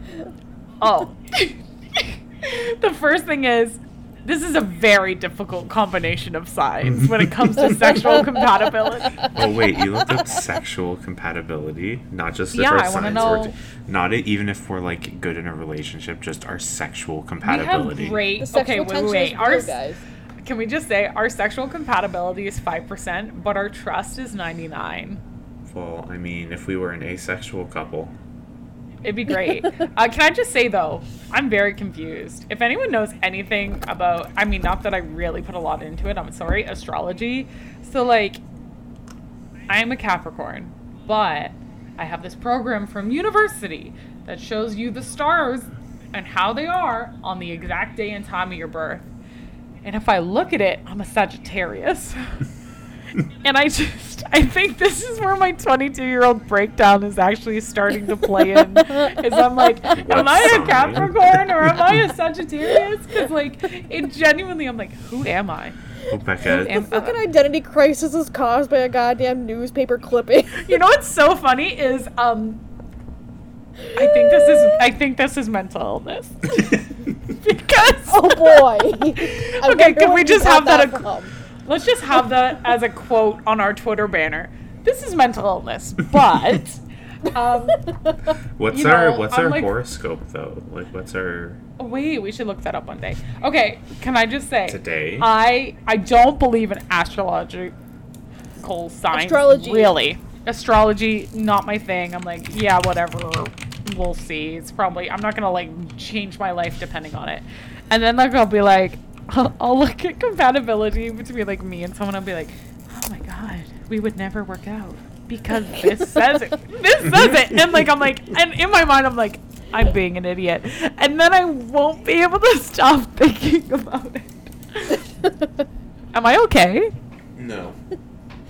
Oh. the first thing is, this is a very difficult combination of signs when it comes to sexual compatibility. Oh wait, you looked up sexual compatibility, not just if Yeah, our I wanna signs know- were, not even if we're like good in a relationship, just our sexual compatibility. We compatibility. have great. The sexual Okay, wait, wait, is. Our, guys. Can we just say our sexual compatibility is 5%, but our trust is 99? Well, I mean, if we were an asexual couple, It'd be great. uh, can I just say though, I'm very confused. If anyone knows anything about, I mean, not that I really put a lot into it. I'm sorry, astrology. So like, I'm a Capricorn, but I have this program from university that shows you the stars and how they are on the exact day and time of your birth. And if I look at it, I'm a Sagittarius. and I just, I think this is where my 22 year old breakdown is actually starting to play in. Is I'm like, am What I a? Capricorn or am I a Sagittarius? Because like, it genuinely, I'm like, who am I? Rebecca, Am- The fucking identity crisis is caused by a goddamn newspaper clipping. You know what's so funny is, um, I think this is, I think this is mental illness. because oh boy. I Okay, can we just have that that ac- from. Let's just have that as a quote on our Twitter banner. This is mental illness, but um, what's our know, what's I'm our like- horoscope though? Like, what's our wait, we should look that up one day. Okay, can I just say today? I I don't believe in astrological signs. Astrology. really. Astrology, not my thing. I'm like, yeah, whatever. We'll see. It's probably I'm not gonna like change my life depending on it. And then like I'll be like, I'll, I'll look at compatibility between like me and someone. I'll be like, oh my god, we would never work out because this says it. This says it. And like I'm like, and in my mind I'm like, I'm being an idiot. And then I won't be able to stop thinking about it. Am I okay? no.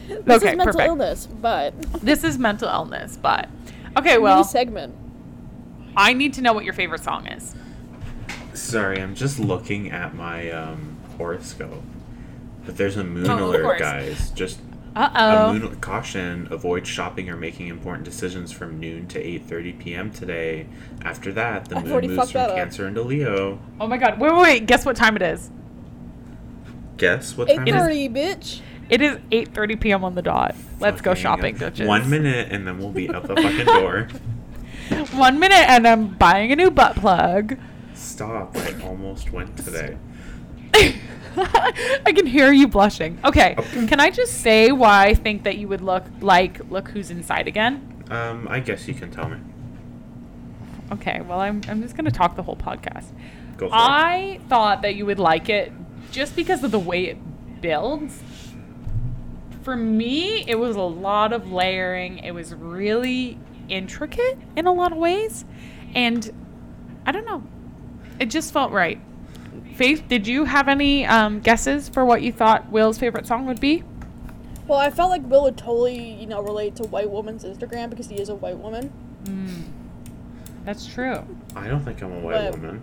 This okay, is mental perfect. illness, but This is mental illness, but okay. mini Well, segment. I need to know what your favorite song is. Sorry, I'm just looking at my um, horoscope. But there's a moon Oh, alert, guys. Just Uh a oh. moon caution: avoid shopping or making important decisions from noon to 8:30 p.m. today. After that, the I've moon moves from that up. Cancer into Leo. Oh my god. Wait, wait, wait. Guess what time it is? Guess what Eight time? it is? thirty, bitch. It is 8:30 p.m. on the dot. Let's go shopping, hell. bitches. One minute, and then we'll be out the fucking door. One minute, and I'm buying a new butt plug. Stop! I almost went today. I can hear you blushing. Okay, can I just say why I think that you would look like look who's inside again? Um, I guess you can tell me. Okay, well I'm I'm just gonna talk the whole podcast. Go for it. I thought that you would like it just because of the way it builds. For me, it was a lot of layering. It was really intricate in a lot of ways. And I don't know. It just felt right. Faith, did you have any um, guesses for what you thought Will's favorite song would be? Well, I felt like Will would totally, you know, relate to white woman's Instagram because he is a white woman. That's true. I don't think I'm a white But- woman.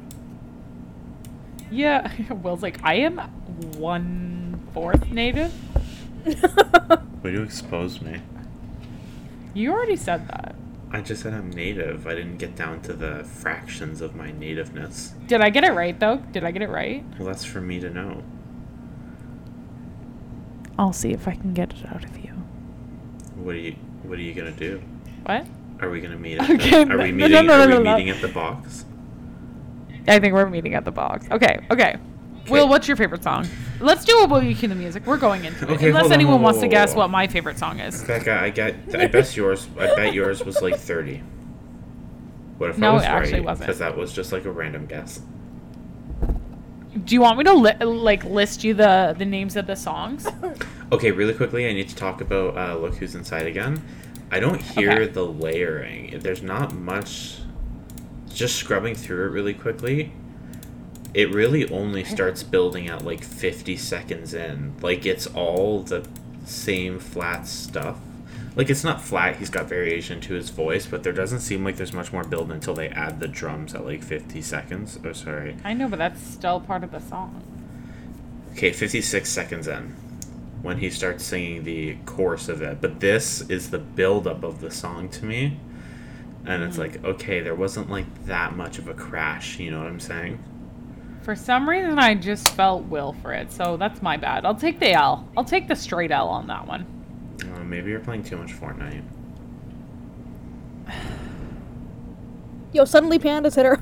Yeah, Will's like, I am one fourth native. Way to expose me. You already said that. I just said I'm native. I didn't get down to the fractions of my nativeness. Did I get it right though? Did I get it right? Well, that's for me to know. I'll see if I can get it out of you. What are you What are you gonna do? What? Are we gonna meet? At Okay, the, are we meeting? no, no, are we no. meeting at the box? I think we're meeting at the box. Okay, okay. Will, what's your favorite song? Let's do a You Cue the Music. We're going into it. Okay, Unless on, anyone whoa, wants whoa, to whoa, guess what my favorite song is. Becca, I get. I bet yours. I bet yours was like thirty. What if I No, was it actually right? wasn't. Because that was just like a random guess. Do you want me to li- like list you the the names of the songs? Okay, really quickly, I need to talk about uh, "Look Who's Inside" again. I don't hear Okay. the layering. There's not much. Just scrubbing through it really quickly, it really only starts building at like 50 seconds in. Like it's all the same flat stuff. Like it's not flat. He's got variation to his voice, but there doesn't seem like there's much more build until they add the drums at like 50 seconds. Oh, sorry. I know, but that's still part of the song. Okay, 56 seconds in when he starts singing the chorus of it. But this is the buildup of the song to me. And it's mm-hmm. like, okay, there wasn't like that much of a crash, you know what I'm saying? For some reason, I just felt Will for it, so that's my bad. I'll take the L. I'll take the straight L on that one. Uh, maybe you're playing too much Fortnite. Yo, suddenly pandas hit her.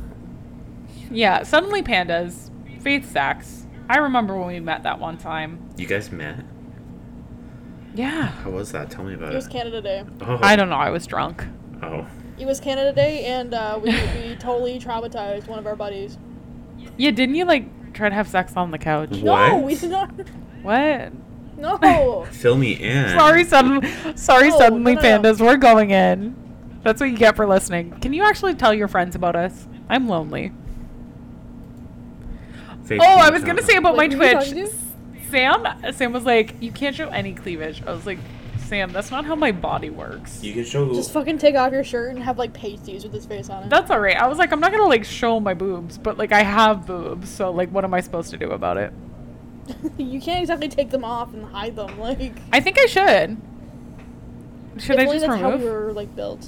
Yeah, suddenly pandas, Faith Sachs. I remember when we met that one time. You guys met? Yeah. How was that? Tell me about It It was. Canada Day. Oh, I don't know. I was drunk. Oh, It was Canada Day, and uh, we, we totally traumatized one of our buddies. Yeah, didn't you like try to have sex on the couch? What? No, we did not. What? No. fill me in. Sorry, suddenly. Sorry, No, suddenly no, no, no. pandas. We're going in. That's what you get for listening. Can you actually tell your friends about us? I'm lonely. Faith, Oh, I was gonna say about Like, my who are you Twitch. Sam, Sam was like, "You can't show any cleavage." I was like, "Sam, that's not how my body works." You can show. Just fucking take off your shirt and have like pasties with his face on it. That's all right. I was like, I'm not gonna like show my boobs, but like I have boobs, so like, what am I supposed to do about it? you can't exactly take them off and hide them. Like, I think I should. Should if I only just that's how remove? we were like built.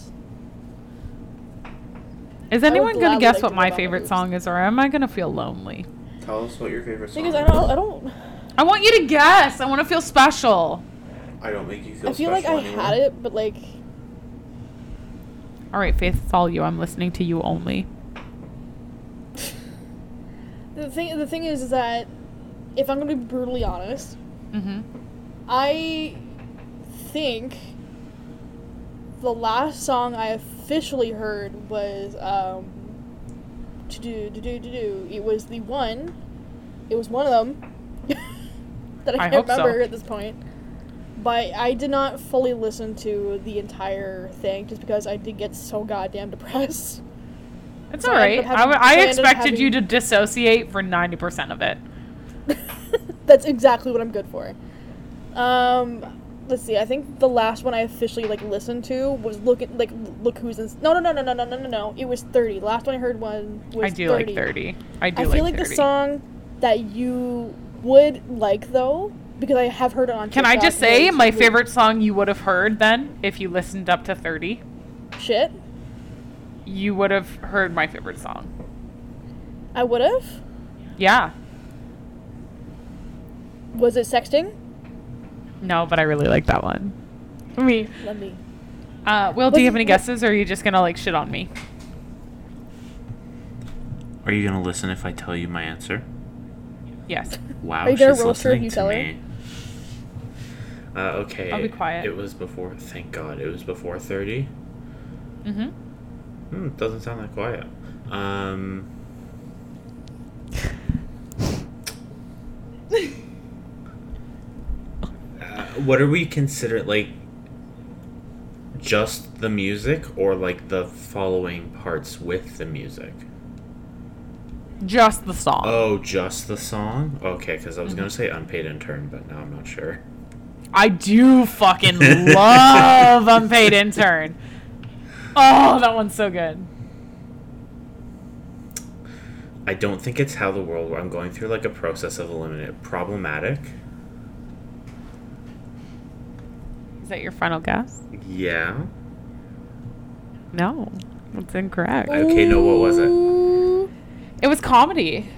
Is anyone gonna guess like what to my favorite boobs. song is, or am I gonna feel lonely? Tell us what your favorite song is. Because I don't, I don't, I want you to guess. I want to feel special. I don't make you feel I feel like I had it, but like, All right, Faith, it's all you. I'm listening to you only. the thing, the thing is, is that if I'm gonna be brutally honest, Mm-hmm. I think the last song I officially heard was um to do to do to do. It was the one. It was one of them that I I can't hope so. remember at this point. But I did not fully listen to the entire thing just because I did get so goddamn depressed. It's So all I right. I, having- I I expected you to dissociate for 90% of it. That's exactly what I'm good for. Um, let's see. I think the last one I officially like listened to was look at like look who's in. No, no, no, no, no, no, no, no, no. It was thirty. Last one I heard one was. I do 30. like 30. I do I like feel like 30. the song that you would like though because I have heard it on. Can I just say my was favorite song you would have heard then if you listened up to 30? shit? You would have heard my favorite song. I would have. Yeah. Was it sexting? No, but I really like that one. Me. Let me. Uh, Will, do you have any what- guesses or are you just going to like shit on me? Are you gonna listen if I tell you my answer? Yes. Wow, Are you gonna she's roast listening you to tell her? me. Uh, okay. I'll be quiet. It was before. Thank God, it was before thirty. Mm-hmm. Hmm. Doesn't sound that quiet. Um. Uh, what are we consider like? Just the music, or like the following parts with the music? Just the song. Oh, just the song. Okay, because I was mm-hmm. gonna say unpaid intern, but now I'm not sure. I do fucking love Unpaid Intern. Oh, that one's so good. I don't think it's how the world. I'm going through like a process of eliminating problematic. Is that your final guess? Yeah. No, that's incorrect. Okay, no, what was it? It was comedy.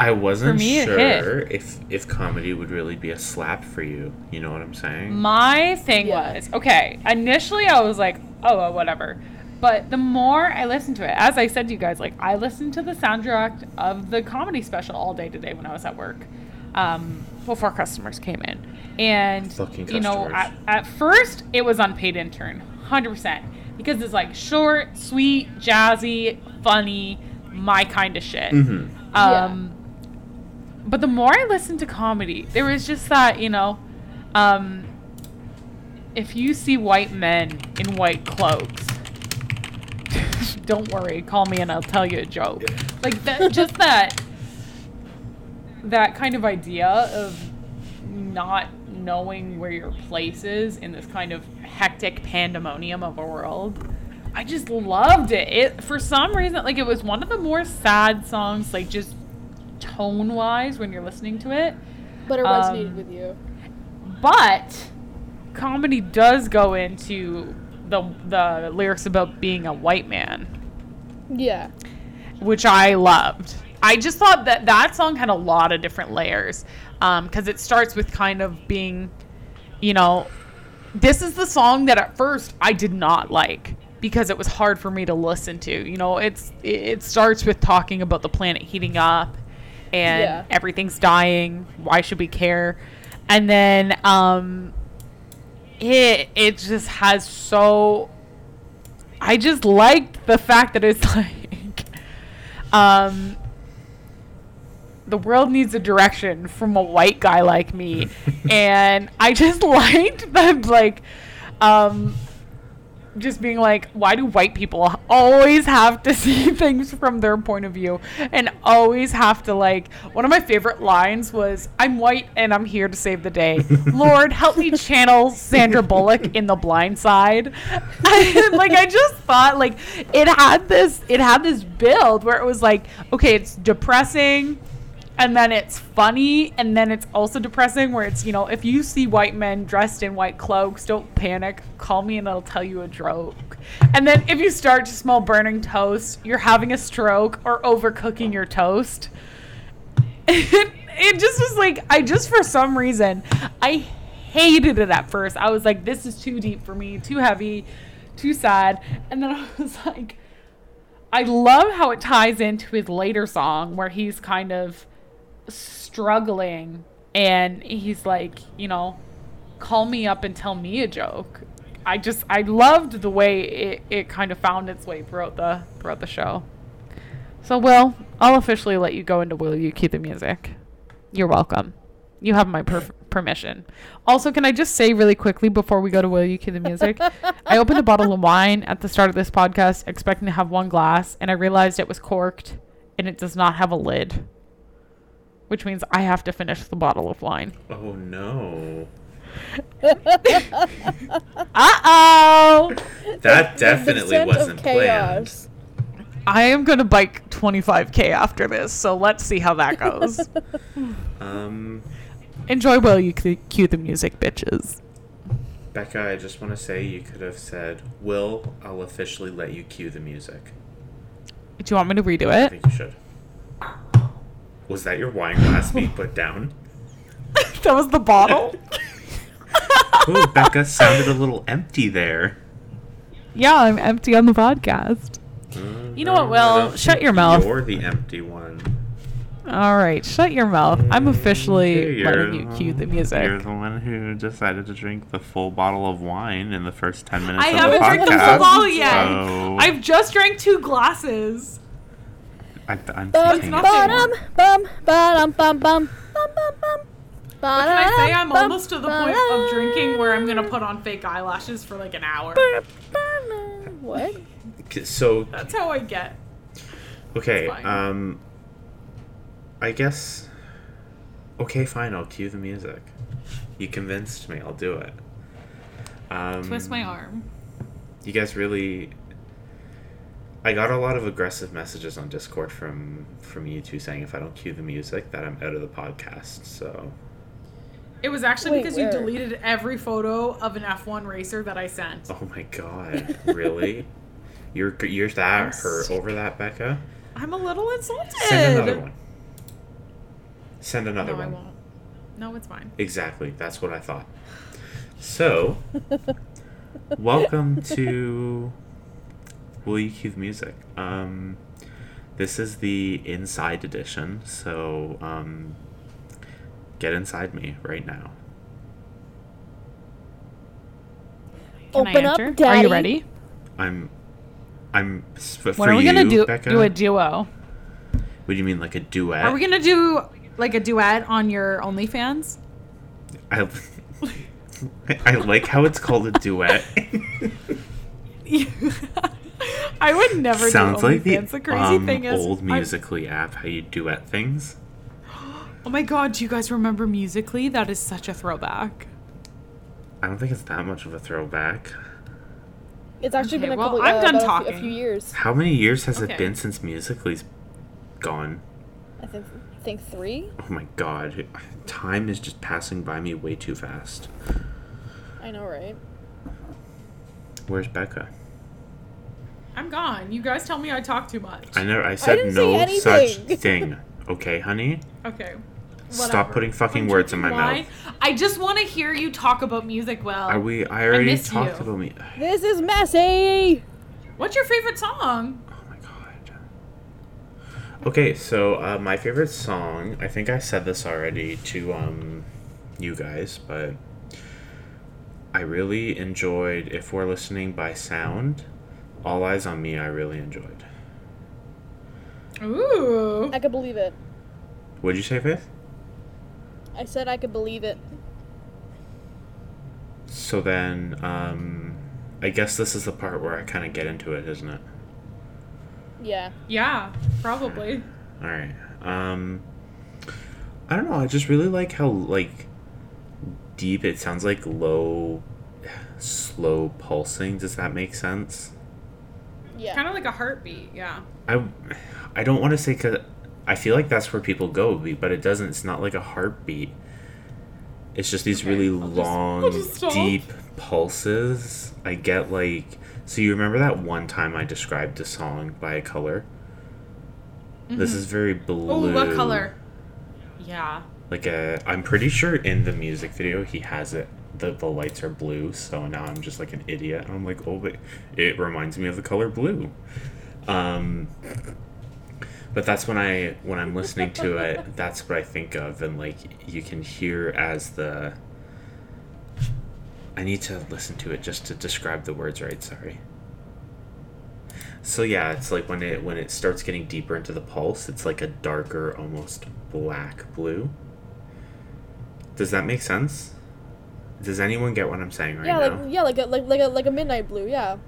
I wasn't me, sure if if comedy would really be a slap for you. You know what I'm saying? My thing Yeah. was okay. Initially, I was like, oh, well, whatever. But the more I listened to it, as I said to you guys, like I listened to the soundtrack of the comedy special all day today when I was at work, um, before customers came in, and Fucking you know, at, at first it was unpaid intern, hundred percent, because it's like short, sweet, jazzy, funny, my kind of shit. Mm-hmm. Um, but the more I listened to comedy, there was just that, you know, um, if you see white men in white cloaks, don't worry, call me and I'll tell you a joke. Like that, just that, that kind of idea of not knowing where your place is in this kind of hectic pandemonium of a world. I just loved it. It for some reason, like it was one of the more sad songs, like just tone wise when you're listening to it. But it resonated Um, with you. But comedy does go into the the lyrics about being a white man, Yeah. which I loved. I just thought that that song had a lot of different layers because it starts with kind of being, you know, this is the song that at first I did not like because it was hard for me to listen to. You know, it's it it starts with talking about the planet heating up and Yeah. everything's dying. Why should we care? And then um it it just has so I just liked the fact that it's like um the world needs a direction from a white guy like me and i just liked that like um just being like why do white people always have to see things from their point of view? And always have to like one of my favorite lines was i'm white and i'm here to save the day. Lord help me channel sandra bullock in the blind side. Like i just thought like it had this it had this build where it was like okay it's depressing and then it's funny and then it's also depressing where it's you know if you see white men dressed in white cloaks don't panic. Call me and i'll tell you a joke. And then if you start to smell burning toast you're having a stroke or overcooking your toast. It, it just was like i just for some reason i hated it at first. I was like this is too deep for me too heavy too sad. And then i was like I love how it ties into his later song where he's kind of struggling and he's like, you know, call me up and tell me a joke. I just I loved the way it, it kind of found its way throughout the throughout the show. So Will, I'll officially let you go into Will You Keep the Music. You're welcome. You have my per- permission. Also, can I just say really quickly before we go to Will You Keep the Music? I opened a bottle of wine at the start of this podcast expecting to have one glass, and I realized it was corked and it does not have a lid, which means I have to finish the bottle of wine. Oh no. Uh oh! That definitely wasn't planned. chaos. I am going to bike 25k after this, so let's see how that goes. Um, Enjoy while You Cue cue the Music, bitches. Becca, I just want to say you could have said, "Will, I'll officially let you cue the music." Do you want me to redo it? I think you should. Was that your wine glass being put down? that was the bottle? Ooh, Becca sounded a little empty there. yeah, I'm empty on the podcast. Mm-hmm. You know what, Will? Shut your mouth. You're the empty one. All right, shut your mouth. I'm mm-hmm. officially You're letting you cue the music. You're the one who decided to drink the full bottle of wine in the first ten minutes I of haven't drank the full bottle yet. So I've just drank two glasses. I, I'm Bum, thinking not it's ba-dum, more. bum, ba-dum, bum, bum, bum, bum, bum. What can I say? I'm almost to the point of drinking where I'm gonna put on fake eyelashes for like an hour. What? So That's how I get. okay, um, I guess. Okay, fine. I'll cue the music. You convinced me. I'll do it. Um, Twist my arm. You guys really. I got a lot of aggressive messages on Discord from from you two saying if I don't cue the music that I'm out of the podcast. So It was actually Wait, because where? you deleted every photo of an F1 racer that I sent. Oh my god, really? You're you're that I'm hurt s- over that, Becca? I'm a little insulted. Send another one. Send another No, I one. won't. No, it's fine. Exactly. That's what I thought. So, welcome to Will You Cue the Music? Um, this is the inside edition, so um, get inside me right now. Can I Open up, enter? Are you ready? I'm, I'm s- for When are we you, gonna do Becca. do a duo? What do you mean, like a duet? Are we gonna do like a duet on your OnlyFans? I, I like how it's called a duet. I would never Sounds do like the, The crazy um, thing is, old I- Musically app, how you duet things. oh my god, do you guys remember Musically? That is such a throwback. I don't think it's that much of a throwback. It's actually Okay, been a well, couple. I'm uh, done about a few- talking. A few years. How many years has Okay. it been since Musically's gone? I think think three. Oh my god, time is just passing by me way too fast. I know, right? Where's Becca? I'm gone. You guys tell me I talk too much. I never. I said didn't no such thing. Okay, honey. Okay. Stop putting fucking I'm words in my drinking mouth. I just want to hear you talk about music well. Are we? I already miss talked you. about me. This is messy. What's your favorite song? Oh my god. Okay, so uh, my favorite song. I think I said this already to um, you guys, but I really enjoyed. If we're listening by sound, All Eyes on Me. I really enjoyed. Ooh. I could believe it. What'd you say, Faith? I said I could believe it. So then, um, I guess this is the part where I kind of get into it, isn't it? Yeah. Yeah, probably. All right. Um, I don't know. I just really like how like deep it sounds like low, slow pulsing. Does that make sense? Yeah. Kind of like a heartbeat. Yeah. I, I don't want to say because I feel like that's where people go, but it doesn't. It's not like a heartbeat. It's just these Okay, really I'll long, just stop. deep pulses. I get like. So you remember that one time I described the song by a color? This mm-hmm. is very blue. Oh, what color? Yeah. Like a, I'm pretty sure in the music video he has it. The, the lights are blue, so now I'm just like an idiot. And I'm like, oh, but it reminds me of the color blue. Um, but that's when I when I'm listening to it, that's what I think of, and like you can hear as the. I need to listen to it just to describe the words right. Sorry. So yeah, it's like when it when it starts getting deeper into the pulse, it's like a darker, almost black blue. Does that make sense? Does anyone get what I'm saying right yeah, now? like yeah, like a like like a like a midnight blue. Yeah.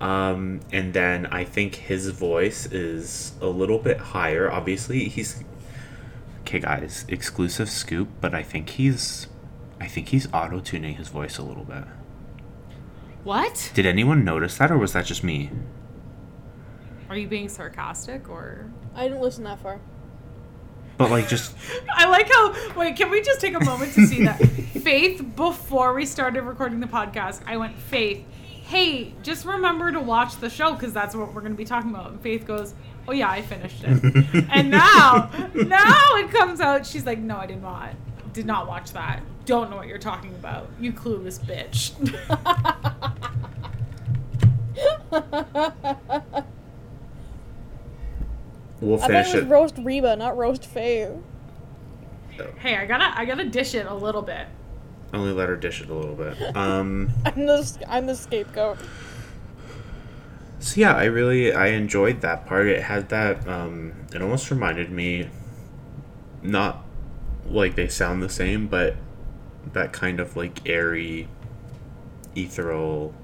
Um, and then I think his voice is a little bit higher. Obviously, he's okay, guys. Exclusive scoop, but I think he's, I think he's auto tuning his voice a little bit. What? Did anyone notice that, or was that just me? Are you being sarcastic or? I didn't listen that far. But like, just I like how. Wait, can we just take a moment to see that? Faith, before we started recording the podcast, I went, Faith, hey, just remember to watch the show because that's what we're going to be talking about. And Faith goes, Oh, yeah, I finished it. and now, now it comes out, she's like, No, I did not. Did not watch that. Don't know what you're talking about. You clueless bitch. We'll I bet finish it was it. roast Reba, not roast Faye. hey, I gotta, I gotta dish it a little bit. Only let her dish it a little bit. Um. I'm the I'm the scapegoat. So yeah, I really I enjoyed that part. It had that um it almost reminded me not like they sound the same, but that kind of like airy, ethereal,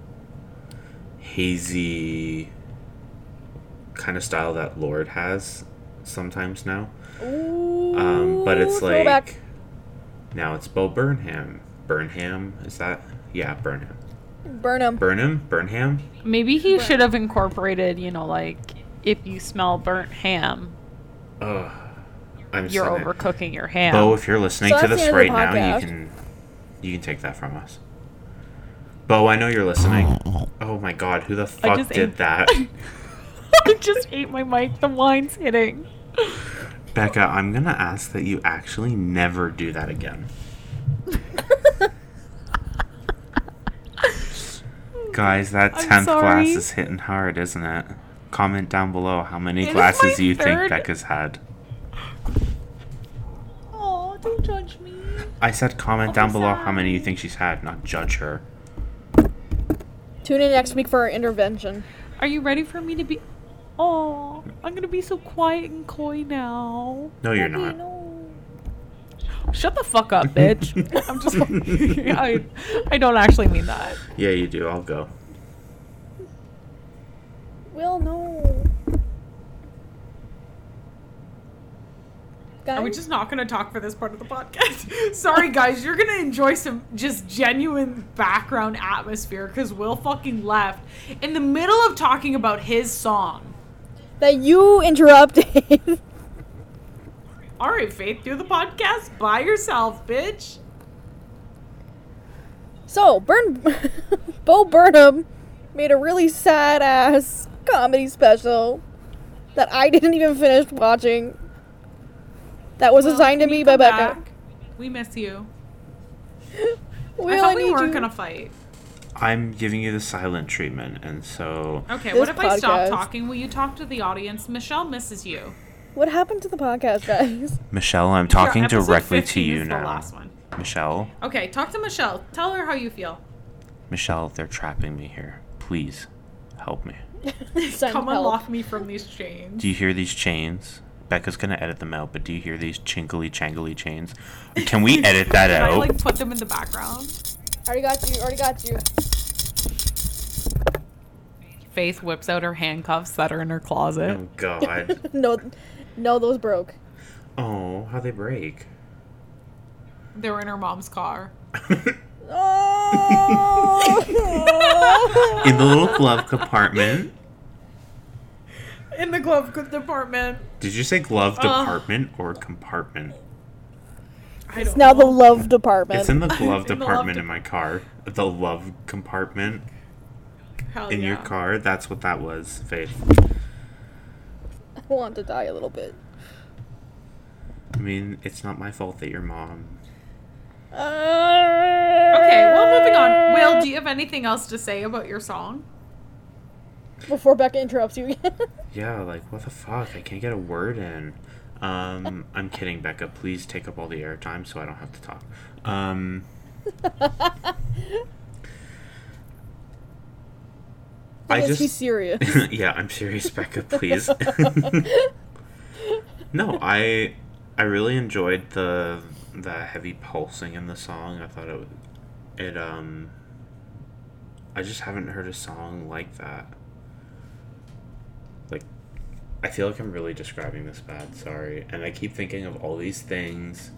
hazy kind of style that Lorde has sometimes now. Ooh, Um, but it's like throwback. now it's Bo Burnham. Burnham is that? Yeah, Burnham. Burnham. Burnham. Burnham. Maybe he should have incorporated, you know, like if you smell burnt ham, Ugh. I'm you're sorry. overcooking your ham. Bo, if you're listening So to this right now, you can you can take that from us. Bo, I know you're listening. Oh my god, who the fuck did ate- that? I just ate my mic. The wine's hitting. Becca, I'm gonna ask that you actually never do that again. Guys, that 10th glass sorry. is hitting hard, isn't it? Comment down below how many It is glasses my you third- think Becca's had. Oh, don't judge me. I said comment I'll down be below how many you think she's had, not judge her. Tune in next week for our intervention. Are you ready for me to be? Oh, I'm gonna be so quiet and coy now. No, you're Puppy, not. no. Shut the fuck up, bitch. I'm just. I, I don't actually mean that. Yeah, you do. I'll go. Will no. Guys, Are we just not going to talk for this part of the podcast? Sorry, guys. You're going to enjoy some just genuine background atmosphere because Will fucking left in the middle of talking about his song. That you interrupted. All right, Faith, do the podcast by yourself, bitch. so, Burn Bo Burnham made a really sad ass comedy special that I didn't even finish watching. That was Will, assigned to me by Becca. back? We miss you. Will, I thought we weren't you. going to fight. I'm giving you the silent treatment, and so Okay, This what if I stop talking? Will you talk to the audience? Michelle misses you. What happened to the podcast, guys? Michelle, I'm talking Your directly to you is the now. last one. Michelle, Okay, talk to Michelle. Tell her how you feel. Michelle, they're trapping me here. Please help me. Come help. unlock me from these chains. Do you hear these chains? Becca's gonna edit them out, but do you hear these chinkly changly chains? Can we edit that Can I out? like put them in the background? Already got you. Already got you. Faith whips out her handcuffs that are in her closet. Oh God! No, no, those broke. Oh, how they break? They were in her mom's car. Oh. In the little glove compartment. In the glove department. Did you say glove Ugh. department or compartment? I It's don't now the love department. It's in the glove In the love department de- in my car. The love compartment Hell in your car. That's what that was, Faith. I want to die a little bit. I mean, it's not my fault that your mom. Okay, Okay, well, moving on. Will, do you have anything else to say about your song? Before Becca interrupts you again. Yeah, like what the fuck? I can't get a word in. Um, I'm kidding, Becca. Please take up all the airtime so I don't have to talk. Um, I just he serious? yeah, I'm serious, Becca. Please. no, I I really enjoyed the the heavy pulsing in the song. I thought it it um. I just haven't heard a song like that. I feel like I'm really describing this bad. Sorry, and I keep thinking of all these things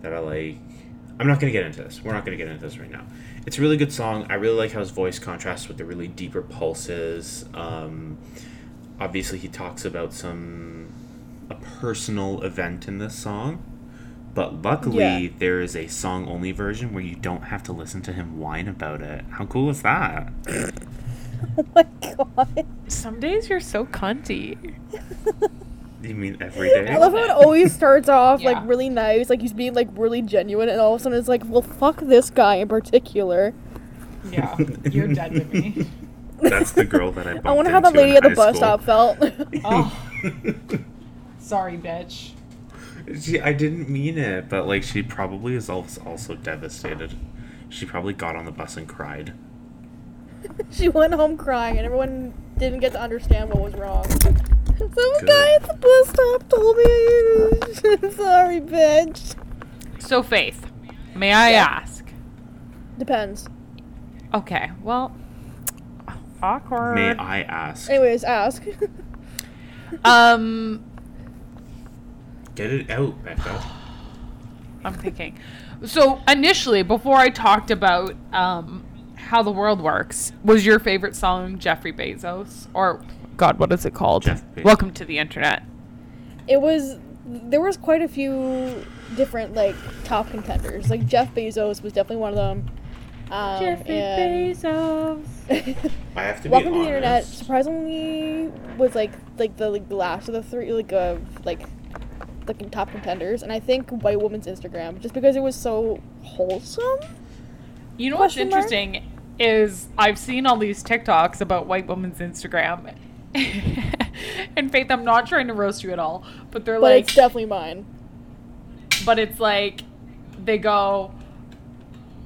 that I like. I'm not gonna get into this. We're not gonna get into this right now. It's a really good song. I really like how his voice contrasts with the really deeper pulses. Um, obviously, he talks about some a personal event in this song, but luckily Yeah. there is a song only version where you don't have to listen to him whine about it. How cool is that? oh my god. Some days you're so cunty. You mean every day? I love how it always starts off Yeah. like really nice, like he's being like really genuine, and all of a sudden it's like, well, fuck this guy in particular. Yeah, you're dead to me. That's the girl that I I wonder how the lady at the bus school. stop felt. Oh, sorry, bitch. She, I didn't mean it, but like she probably is also also devastated. She probably got on the bus and cried. she went home crying, and everyone didn't get to understand what was wrong. Some Good. guy at the bus stop told me. Sorry, bitch. So, Faith, may I Yeah. ask? Depends. Okay, well, awkward. May I ask? Anyways, ask. Um, Get it out, Becca. I'm thinking. So initially, before I talked about um, how the world works, was your favorite song Jeffrey Bezos or God, what is it called? Welcome to the internet. it was there was quite a few different like top contenders. Like Jeff Bezos was definitely one of them. Um, and Bezos. I have to be Welcome to the internet surprisingly was like like the like the last of the three like uh like like top contenders, and I think White Woman's Instagram just because it was so wholesome. You know what's Question mark? Is I've seen all these TikToks about white women's Instagram. and Faith, I'm not trying to roast you at all, but they're But like, it's definitely mine. but it's like they go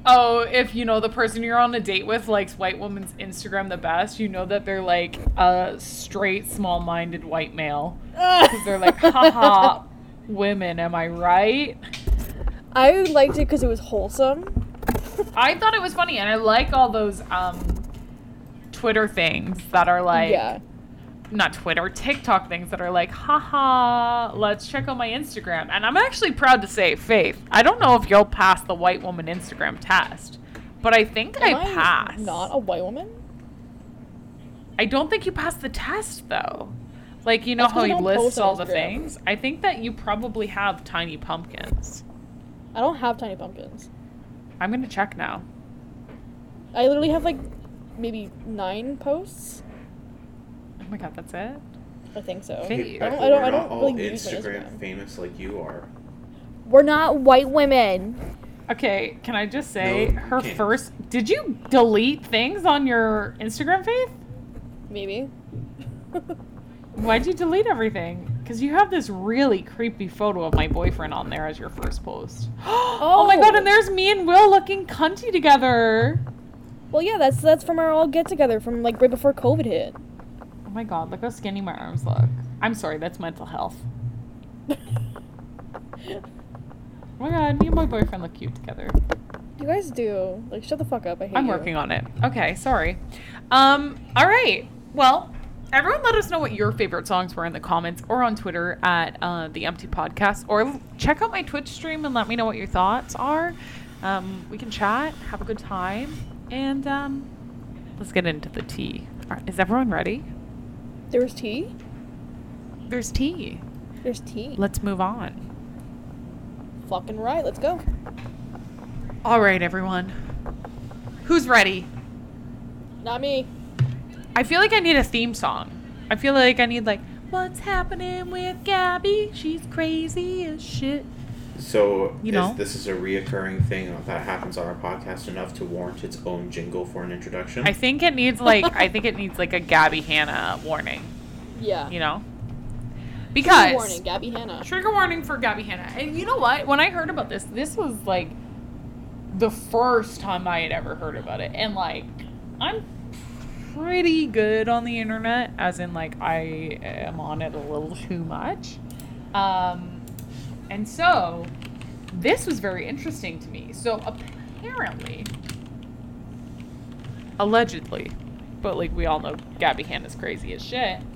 oh if you know the person you're on a date with likes white woman's instagram the best you know that they're like a straight small-minded white male because they're like haha women am i right I liked it because it was wholesome. I thought it was funny and i like all those um twitter things that are like yeah. not Twitter, TikTok things that are like, haha, let's check out my Instagram. And I'm actually proud to say, Faith, I don't know if you'll pass the white woman Instagram test, but I think I Am pass. Not a white woman. I don't think you passed the test though. Like you know That's how I you don't list all the things. I think that you probably have tiny pumpkins. I don't have tiny pumpkins. I'm gonna check now. I literally have like maybe nine posts. Oh my god, that's it. I think so. Hey, I don't. Becca, I don't. we're I not don't all really Instagram Instagram. famous like you are. We're not white women. Okay, can I just say No, her can't. first? Did you delete things on your Instagram, Faith? Maybe. Why'd you delete everything? Because you have this really creepy photo of my boyfriend on there as your first post. oh. my god, Oh. and there's me and Will looking cunty together. well, yeah. That's that's from our all get together from like right before COVID hit. Oh my god, look how skinny my arms look. I'm sorry, that's mental health. Oh my god, me and my boyfriend look cute together. You guys do. Like, shut the fuck up. I hate I'm you. working on it. Okay, sorry. Um, all right. Well, everyone let us know what your favorite songs were in the comments or on Twitter at uh, the Empty Podcast, or check out my Twitch stream and let me know what your thoughts are. Um, we can chat, have a good time, and um, let's get into the tea. Right, is everyone ready? There's tea. There's tea. There's tea. Let's move on. Fucking right. Let's go. All right, everyone. Who's ready? Not me. I feel like I need a theme song. I feel like I need like, what's happening with Gabby? She's crazy as shit. So You is, know? this is a reoccurring thing that happens on our podcast enough to warrant its own jingle for an introduction. I think it needs like I think it needs like a Gabby Hanna warning, Yeah. you know? Trigger Because warning, Gabby Hanna. trigger warning for Gabby Hanna. And you know what? When I heard about this, this was like the first time I had ever heard about it. And like I'm pretty good on the internet, as in like I am on it a little too much. Um and so this was very interesting to me. So apparently allegedly, but like we all know Gabby Hanna's crazy as shit.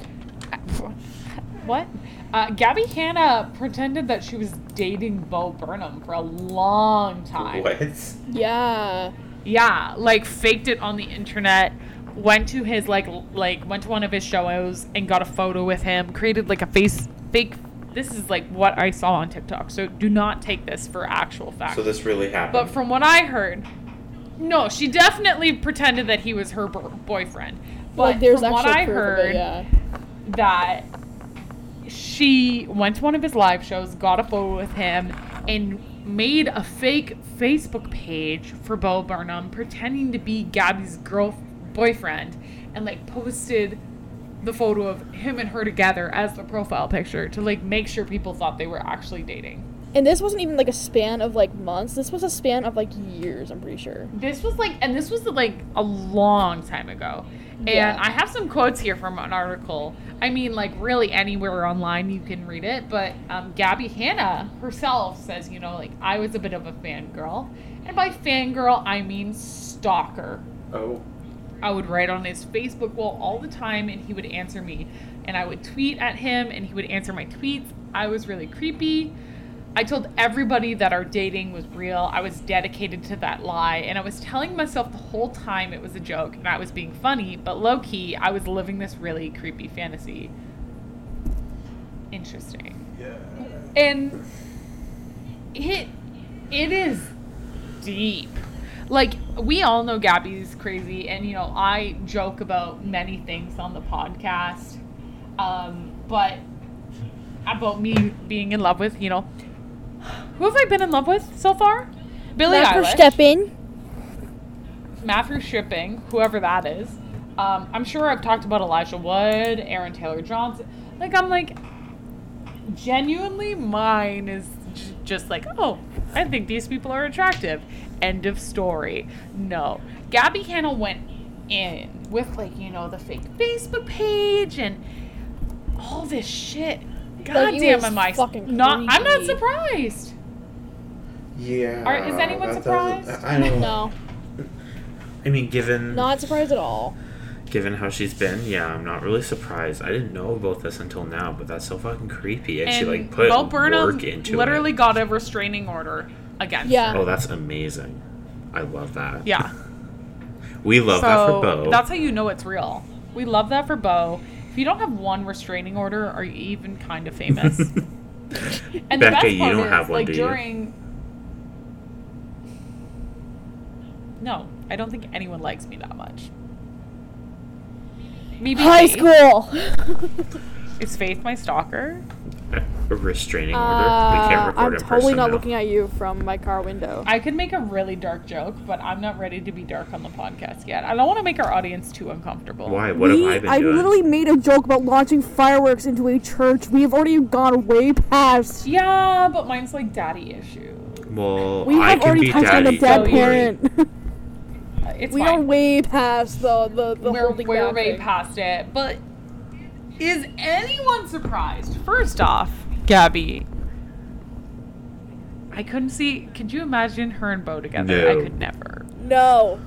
What? Uh, Gabby Hanna pretended that she was dating Bo Burnham for a long time. What? Yeah. Yeah, like faked it on the internet. Went to his like like went to one of his shows and got a photo with him. Created like a face fake. This is like what I saw on TikTok. So do not take this for actual fact. So this really happened. But from what I heard, no, she definitely pretended that he was her bo- boyfriend. But like, there's from what I heard, it, yeah. that she went to one of his live shows, got a photo with him, and made a fake Facebook page for Bo Burnham, pretending to be Gabby's girl boyfriend, and like posted the photo of him and her together as the profile picture to like make sure people thought they were actually dating. And this wasn't even like a span of like months. This was a span of like years. I'm pretty sure. This was like, and this was like a long time ago. And Yeah. I have some quotes here from an article. I mean, like, really anywhere online you can read it. But um, Gabby Hanna herself says, you know, like, I was a bit of a fangirl. And by fangirl, I mean stalker. Oh. I would write on his Facebook wall all the time and he would answer me. And I would tweet at him and he would answer my tweets. I was really creepy. I told everybody that our dating was real. I was dedicated to that lie. And I was telling myself the whole time it was a joke and I was being funny. But low key, I was living this really creepy fantasy. Interesting. Yeah. And it it is deep. Like we all know Gabby's crazy, and you know I joke about many things on the podcast, um, but about me being in love with, you know, who have I been in love with so far? Billie Matthew Eilish, Steppen. Matthew Shipping, whoever that is. Um, I'm sure I've talked about Elijah Wood, Aaron Taylor Johnson. Like I'm like, genuinely, mine is j- just like, oh, I think these people are attractive. End of story. No, Gabby Hanna went in with like you know the fake Facebook page and all this shit. God Like, damn, am I fucking not? I'm not surprised. Yeah. Are- is anyone that doesn't- surprised? I don't. No, I mean, given not surprised at all. given how she's been, yeah, I'm not really surprised. I didn't know about this until now, but that's so fucking creepy. And, she like put Bo Burnham work into literally it. got a restraining order against Yeah. Oh, that's amazing. I love that. Yeah. We love so that for Bo. that's how you know it's real. We love that for Bo. If you don't have one restraining order, are you even kind of famous? and the Becca, best you part don't is, have one, like do you? during. No, I don't think anyone likes me that much. Maybe High Faith. school. Is Faith my stalker? a restraining order. we can't Uh, record I'm in totally person not now. looking at you from my car window. I could make a really dark joke, but I'm not ready to be dark on the podcast yet. I don't want to make our audience too uncomfortable. Why? What we, have I been doing? literally made a joke about launching fireworks into a church. We have already gone way past. Yeah, but mine's like daddy issue. well, We I have can already be touched on daddy. a dead Don't worry. parent. Uh, It's we fine. are way past the the, the we're, holding we're way past it. But is anyone surprised? First off, Gabby. I couldn't see. Could you imagine her and Bo together? I could never. No.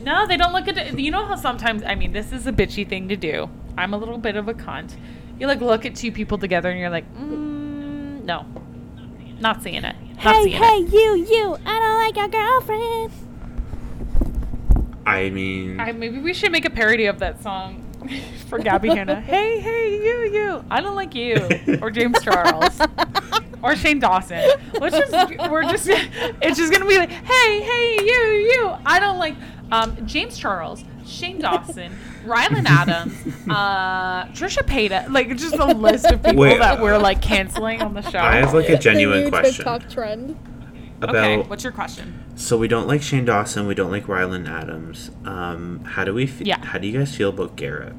No, they don't look at it. You know how sometimes, I mean, this is a bitchy thing to do. I'm a little bit of a cunt. You like look at two people together and you're like, mm, no, not seeing it. Not hey, seeing hey, it. you, you! I don't like your girlfriend. I mean, I, maybe we should make a parody of that song for Gabby Hanna. Hey, hey, you, you. I don't like you. Or James Charles. or Shane Dawson. Let's just, we're just, it's just gonna be like, hey, hey, you, you. I don't like um, James Charles, Shane Dawson, Ryland Adams, uh, Trisha Paytas. Like, just a list of people Wait, that we're like canceling on the show. I have like a The genuine new question TikTok trend. About. okay, what's your question? So we don't like Shane Dawson. We don't like Ryland Adams. Um, how do we? F- Yeah. How do you guys feel about Garrett?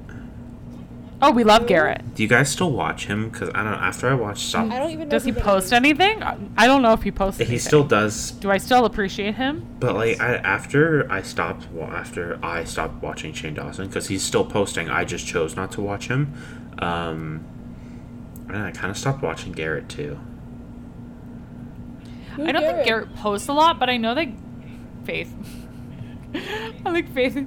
Oh, we love Garrett. Do you guys still watch him? Because I don't. know. After I watched Stop, I don't even know. Does he post is. anything? I don't know if he posts he anything. still does. Do I still appreciate him? But like I, after I stopped wa- after I stopped watching Shane Dawson because he's still posting. I just chose not to watch him. Um, and I kind of stopped watching Garrett too. Who's I don't think Garrett posts a lot, but I know that Faith. I like Faith.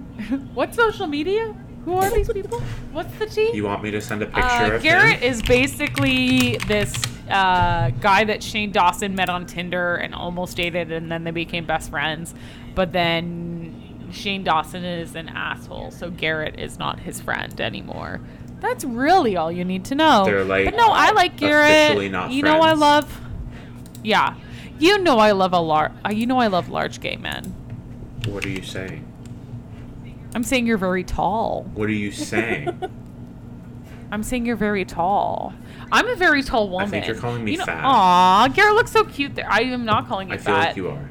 what social media? Who are these people? What's the T? You want me to send a picture Uh, of Garrett him? is basically this uh, guy that Shane Dawson met on Tinder and almost dated, and then they became best friends. But then Shane Dawson is an asshole, so Garrett is not his friend anymore. That's really all you need to know. They're, like, but no, I like Garrett. officially not you know I love. Yeah, you know I love a large. Uh, you know I love large gay men. What are you saying? I'm saying you're very tall. What are you saying? I'm saying you're very tall. I'm a very tall woman. think you're calling me you know, fat. Aw, Garrett looks so cute there. I am not calling you I feel fat. like you are.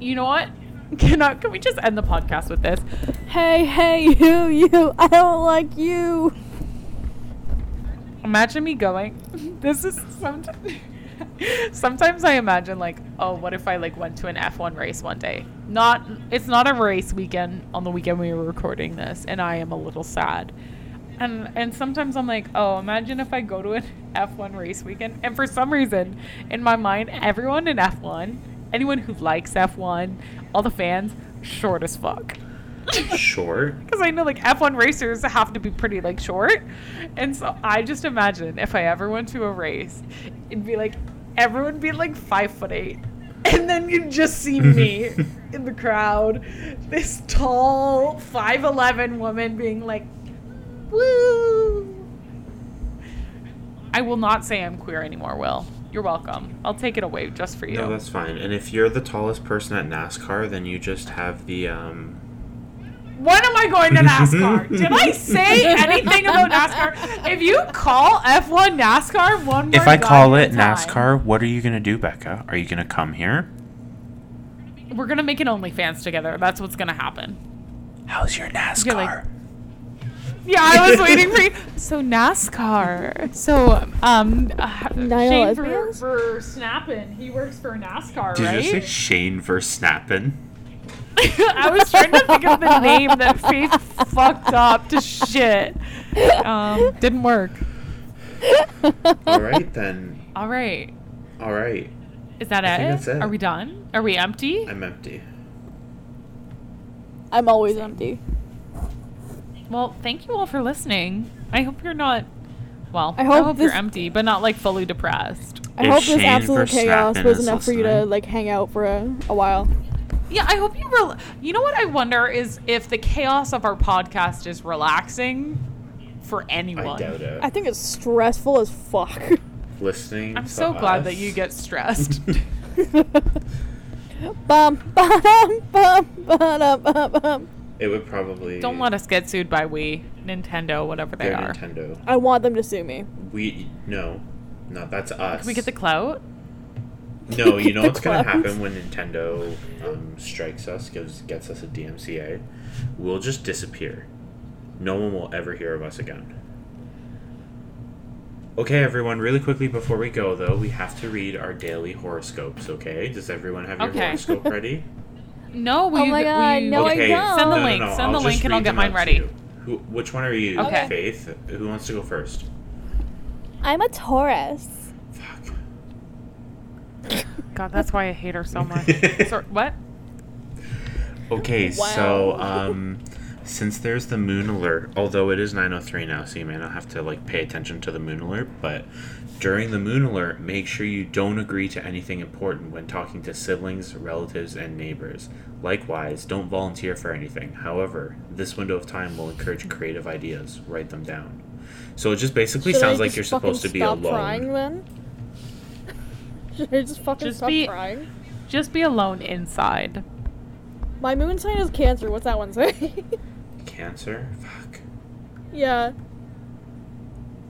You know what? Can, I, can we just end the podcast with this? Hey, hey, you, you! I don't like you. Imagine me going. This is sometimes. Sometimes I imagine like, oh, what if I like went to an F1 race one day? Not it's not a race weekend on the weekend we were recording this and I am a little sad. And and sometimes I'm like, oh, imagine if I go to an F1 race weekend and for some reason in my mind everyone in F1, anyone who likes F1, all the fans short as fuck. Short. because I know like F1 racers have to be pretty like short, and so I just imagine if I ever went to a race, it'd be like everyone be like five foot eight, and then you'd just see me in the crowd, this tall five eleven woman being like, "Woo!" I will not say I'm queer anymore. Will you're welcome. I'll take it away just for you. No, that's fine. And if you're the tallest person at NASCAR, then you just have the um. When am I going to NASCAR? Did I say anything about NASCAR? If you call F1 NASCAR one more If I call it time, NASCAR, what are you gonna do, Becca? Are you gonna come here? we're gonna make an OnlyFans together. That's what's gonna happen. How's your NASCAR? Like- Yeah, I was waiting for you. So NASCAR. So um, uh, Shane for, lesbians? for snapping. He works for NASCAR, Did right? you say Shane Verstappen? I was trying to think of the name that Faith fucked up to shit. Um, didn't work. All right then. All right. All right. Is that I it? that's it. Are we done? Are we empty? I'm empty. I'm always empty. Well, thank you all for listening. I hope you're not. Well, I I hope hope, you're empty, but not like fully depressed. I If hope this Shane absolute chaos was is enough for you to like hang out for a, a while. Yeah, I hope you. Rel- you know what I wonder is if the chaos of our podcast is relaxing for anyone. I doubt it. I think it's stressful as fuck. Listening. I'm to so glad that you get stressed. bum, bum, bum, bum, bum, bum. It would probably. Don't let us get sued by we, Nintendo, whatever they They're are. Nintendo. I want them to sue me. We no, no, that's us. Can we get the clout? No, you know what's gonna happen when Nintendo um, strikes us, gives gets us a DMCA? We'll just disappear. No one will ever hear of us again. Okay, everyone. Really quickly before we go, though, we have to read our daily horoscopes. Okay? Does everyone have your Okay. horoscope ready? No, we. Oh my God, we- no, I don't. Send the link. No, no, Send the I'll link and I'll get mine ready. Who? Which one are you? Okay. Faith. Who wants to go first? I'm a Taurus. Fuck. God, that's why I hate her so much. so, what? Okay, so um, since there's the moon alert, although it is 9:03 now, so you may not have to like pay attention to the moon alert, but during the moon alert, make sure you don't agree to anything important when talking to siblings, relatives, and neighbors. Likewise, don't volunteer for anything. However, this window of time will encourage creative ideas. Write them down. So it just basically Should sounds I like you're supposed to fucking be stop alone. crying then? Should I just fucking Just stop be- crying? Just be alone inside. My moon sign is Cancer. What's that one say? Cancer? Fuck. yeah.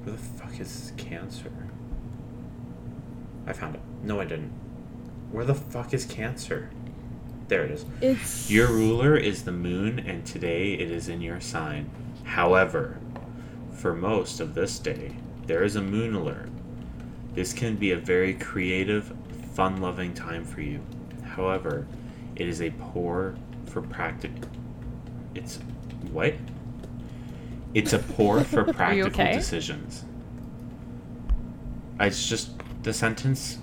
Where the fuck is Cancer? I found it. No, I didn't. Where the fuck is Cancer? There it is. It's Your ruler is the moon, and today it is in your sign. However, for most of this day, there is a moon alert. This can be a very creative, fun loving time for you. However, it is a poor for practic. It's. What? It's a poor for practical okay? decisions. It's just. The sentence.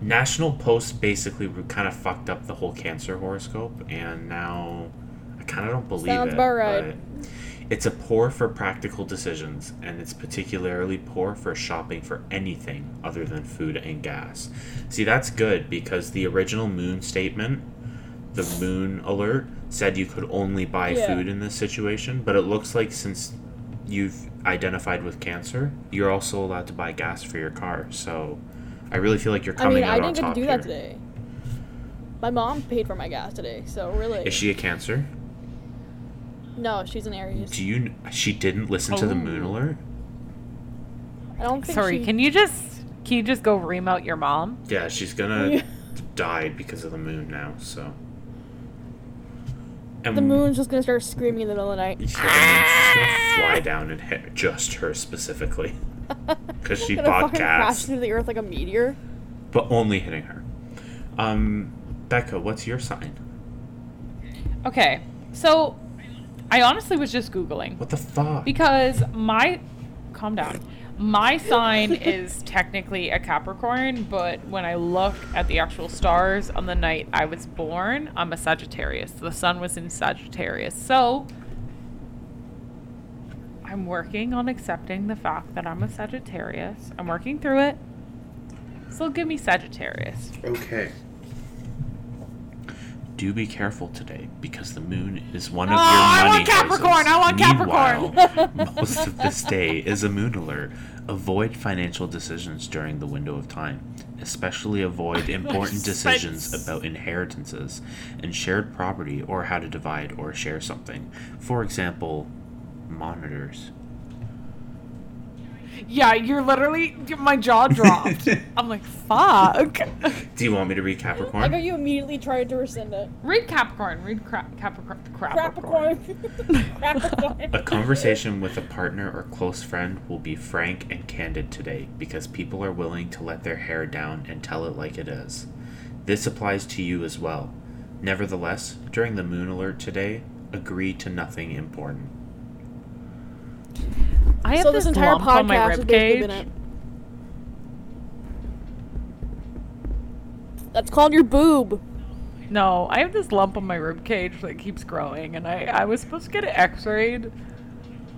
National Post basically kind of fucked up the whole cancer horoscope, and now I kind of don't believe Sounds it. about right. It's a poor for practical decisions, and it's particularly poor for shopping for anything other than food and gas. See, that's good because the original moon statement, the moon alert, said you could only buy Yeah. food in this situation, but it looks like since you've identified with cancer, you're also allowed to buy gas for your car. So I really feel like you're I coming mean, out I didn't get to do here. that today. My mom paid for my gas today, so really. Is she a cancer? No, she's an Aries. Do you? She didn't listen to the moon Oh. alert. I don't think Sorry, she... can you just can you just go ream out your mom? Yeah, she's gonna die because of the moon now. So. And The moon's just gonna start screaming in the middle of the night. Yeah, the moon's just gonna fly down and hit just her specifically. because she Gonna fucking crash podcasts, into the earth like a meteor. but only hitting her. Um, Becca, what's your sign? Okay, so I honestly was just googling What the fuck? because my calm down. My sign is technically a Capricorn, but when I look at the actual stars on the night I was born, I'm a Sagittarius. The sun was in Sagittarius. So I'm working on accepting the fact that I'm a Sagittarius. I'm working through it. So give me Sagittarius. Okay. Do be careful today because the moon is one of Oh, your I want Capricorn, I want. Capricorn. Meanwhile, most of this day is a moon alert. Avoid financial decisions during the window of time. Especially avoid important decisions about inheritances and shared property or how to divide or share something. For example, monitors. Yeah, you're literally my jaw dropped. I'm like, fuck. Do you want me to read Like Capricorn? how you immediately tried to rescind it. Read Capricorn. Read cra- Capricorn. Capricorn. Capricorn. Capricorn. A conversation with a partner or close friend will be frank and candid today because people are willing to let their hair down and tell it like it is. This applies to you as well. Nevertheless, during the moon alert today, agree to nothing important. I have so this, this entire lump on my podcast rib cage. That's called your boob. No, I have this lump on my rib cage that keeps growing, and I I was supposed to get it X-rayed,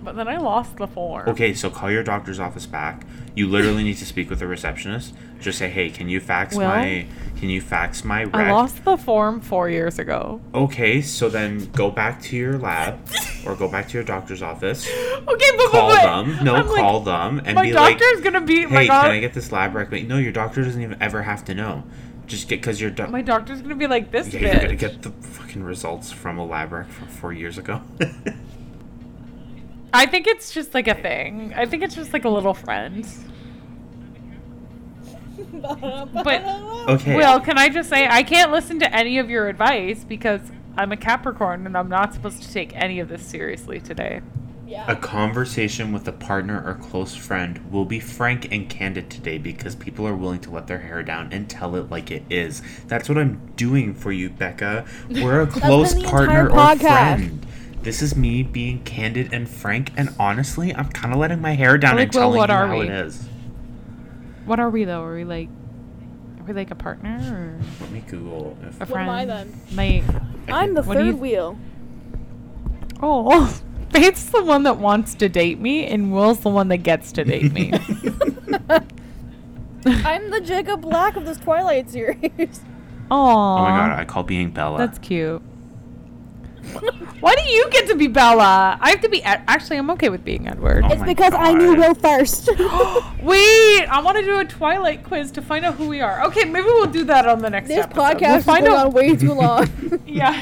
but then I lost the form. Okay, so call your doctor's office back. You literally need to speak with the receptionist. Just say, "Hey, can you fax my can you fax my rec?" I lost the form four years ago. Okay, so then go back to your lab or go back to your doctor's office. Okay, but Call but, them. No, I'm like, call them and my be like, doctor's gonna be hey, can I get this lab rec? No, your doctor doesn't even ever have to know. Just get because your my doctor's gonna be like this yeah, bitch. you're gonna get the fucking results from a lab rec from four years ago. I think it's just like a thing. I think it's just like a little friend. But okay. Well, can I just say I can't listen to any of your advice because I'm a Capricorn and I'm not supposed to take any of this seriously today. a conversation with a partner or close friend will be frank and candid today because people are willing to let their hair down and tell it like it is. That's what I'm doing for you, Becca. We're a close partner or podcast. friend. This is me being candid and frank, and honestly, I'm kind of letting my hair down Like, and well, telling what you are how we? it is. What are we though? Are we like are we like a partner or Let me Google if a What friend? am I then? My I'm the third you- wheel. Oh Faith's the one that wants to date me and Will's the one that gets to date me. I'm the Jacob Black of this Twilight series. Aww. Oh my god, I call being Bella. That's cute. Why do you get to be Bella? I have to be. Ed- Actually, I'm okay with being Edward. Oh It's my because I knew Will first. Wait, I want to do a Twilight quiz to find out who we are. Okay, maybe we'll do that on the next this episode. podcast we'll is find going out. on way too long. yeah,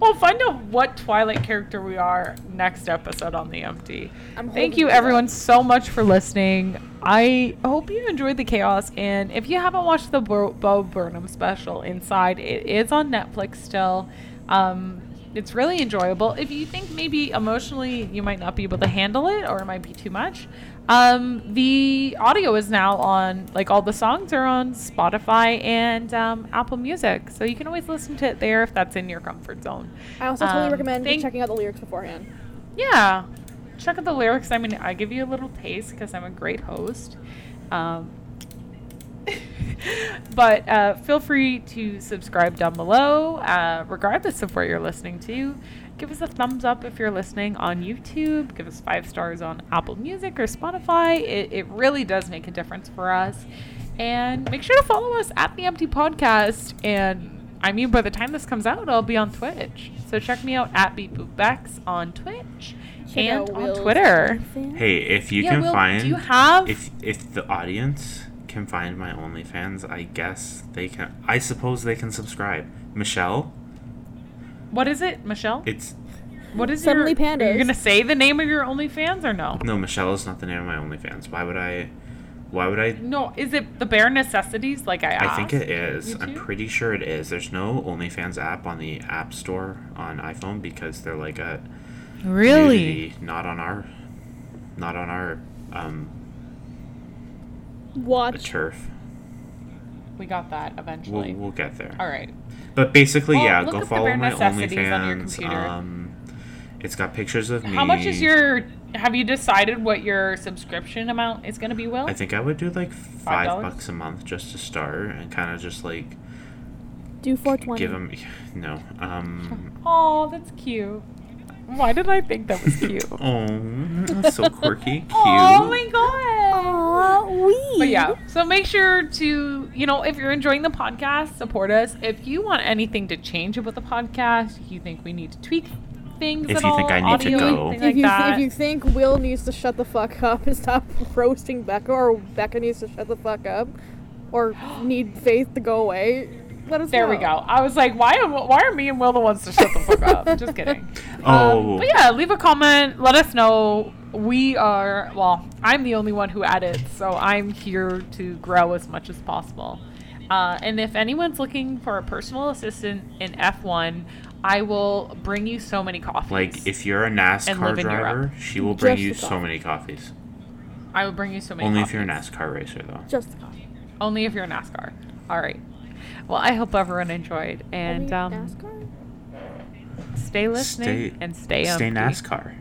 we'll find out what Twilight character we are next episode on the empty. I'm Thank you, everyone, that. so much for listening. I hope you enjoyed the chaos. And if you haven't watched the Bo, Bo Burnham special, Inside, it is on Netflix still. Um, it's really enjoyable. If you think maybe emotionally you might not be able to handle it or it might be too much, um, the audio is now on, like all the songs are on Spotify and um, Apple Music. So you can always listen to it there if that's in your comfort zone. I also totally Um, recommend thank- checking out the lyrics beforehand. Yeah. Check out the lyrics. I mean, I give you a little taste because I'm a great host. Um, but uh, feel free to subscribe down below, uh, regardless of where you're listening to. Give us a thumbs up if you're listening on YouTube. Give us five stars on Apple Music or Spotify. It, it really does make a difference for us. And make sure to follow us at the Empty Podcast. And I mean, by the time this comes out, I'll be on Twitch. So check me out at Beep Boop Bex on Twitch Check and on Twitter. Hey, if you Yeah, can Will, find do you have? if if the audience can find my OnlyFans, I guess they can. I suppose they can subscribe. Michelle, what is it, Michelle? it's What is it? Suddenly your? Pandas. You're gonna say the name of your OnlyFans or no? no Michelle is not the name of my OnlyFans. Why would I? Why would I? No, is it the bare necessities? Like I asked. I think it is. I'm pretty sure it is. There's no OnlyFans app on the App Store on iPhone because they're like a Really? nudity, not on our, not on our um, a Watch. turf. We got that We'll, eventually. we'll get there. All right. But basically, Well, yeah, go follow my necessities on OnlyFans. Um, it's got pictures of me. How much is your? Have you decided what your subscription amount is going to be? Will I think I would do like five $5? bucks a month just to start and kind of just like Do 420. give them. No. Um. Oh, that's cute. Why did I think that was cute? Oh, that's so quirky, cute. Oh my god. Aw, wee. But yeah, so make sure to, you know, if you're enjoying the podcast, support us. If you want anything to change about the podcast, if you think we need to tweak things If at you think I need to go. If like you, that, if you think Will needs to shut the fuck up and stop roasting Becca, or Becca needs to shut the fuck up, or need Faith to go away, let us there know. we go. I was like, why am why are me and Will the ones to shut the fuck up? Just kidding. Oh. Um, but yeah, leave a comment. Let us know. We are well. I'm the only one who edits, so I'm here to grow as much as possible. Uh, and if anyone's looking for a personal assistant in F1, I will bring you so many coffees. Like if you're a NASCAR live in Europe. driver, she will bring Just you so many coffees. I will bring you so many. Only if you're a NASCAR racer, though. Just the coffee. Only if you're a NASCAR. All right. Well, I hope everyone enjoyed and Only um, NASCAR? stay listening Stay- and stay Stay empty. NASCAR.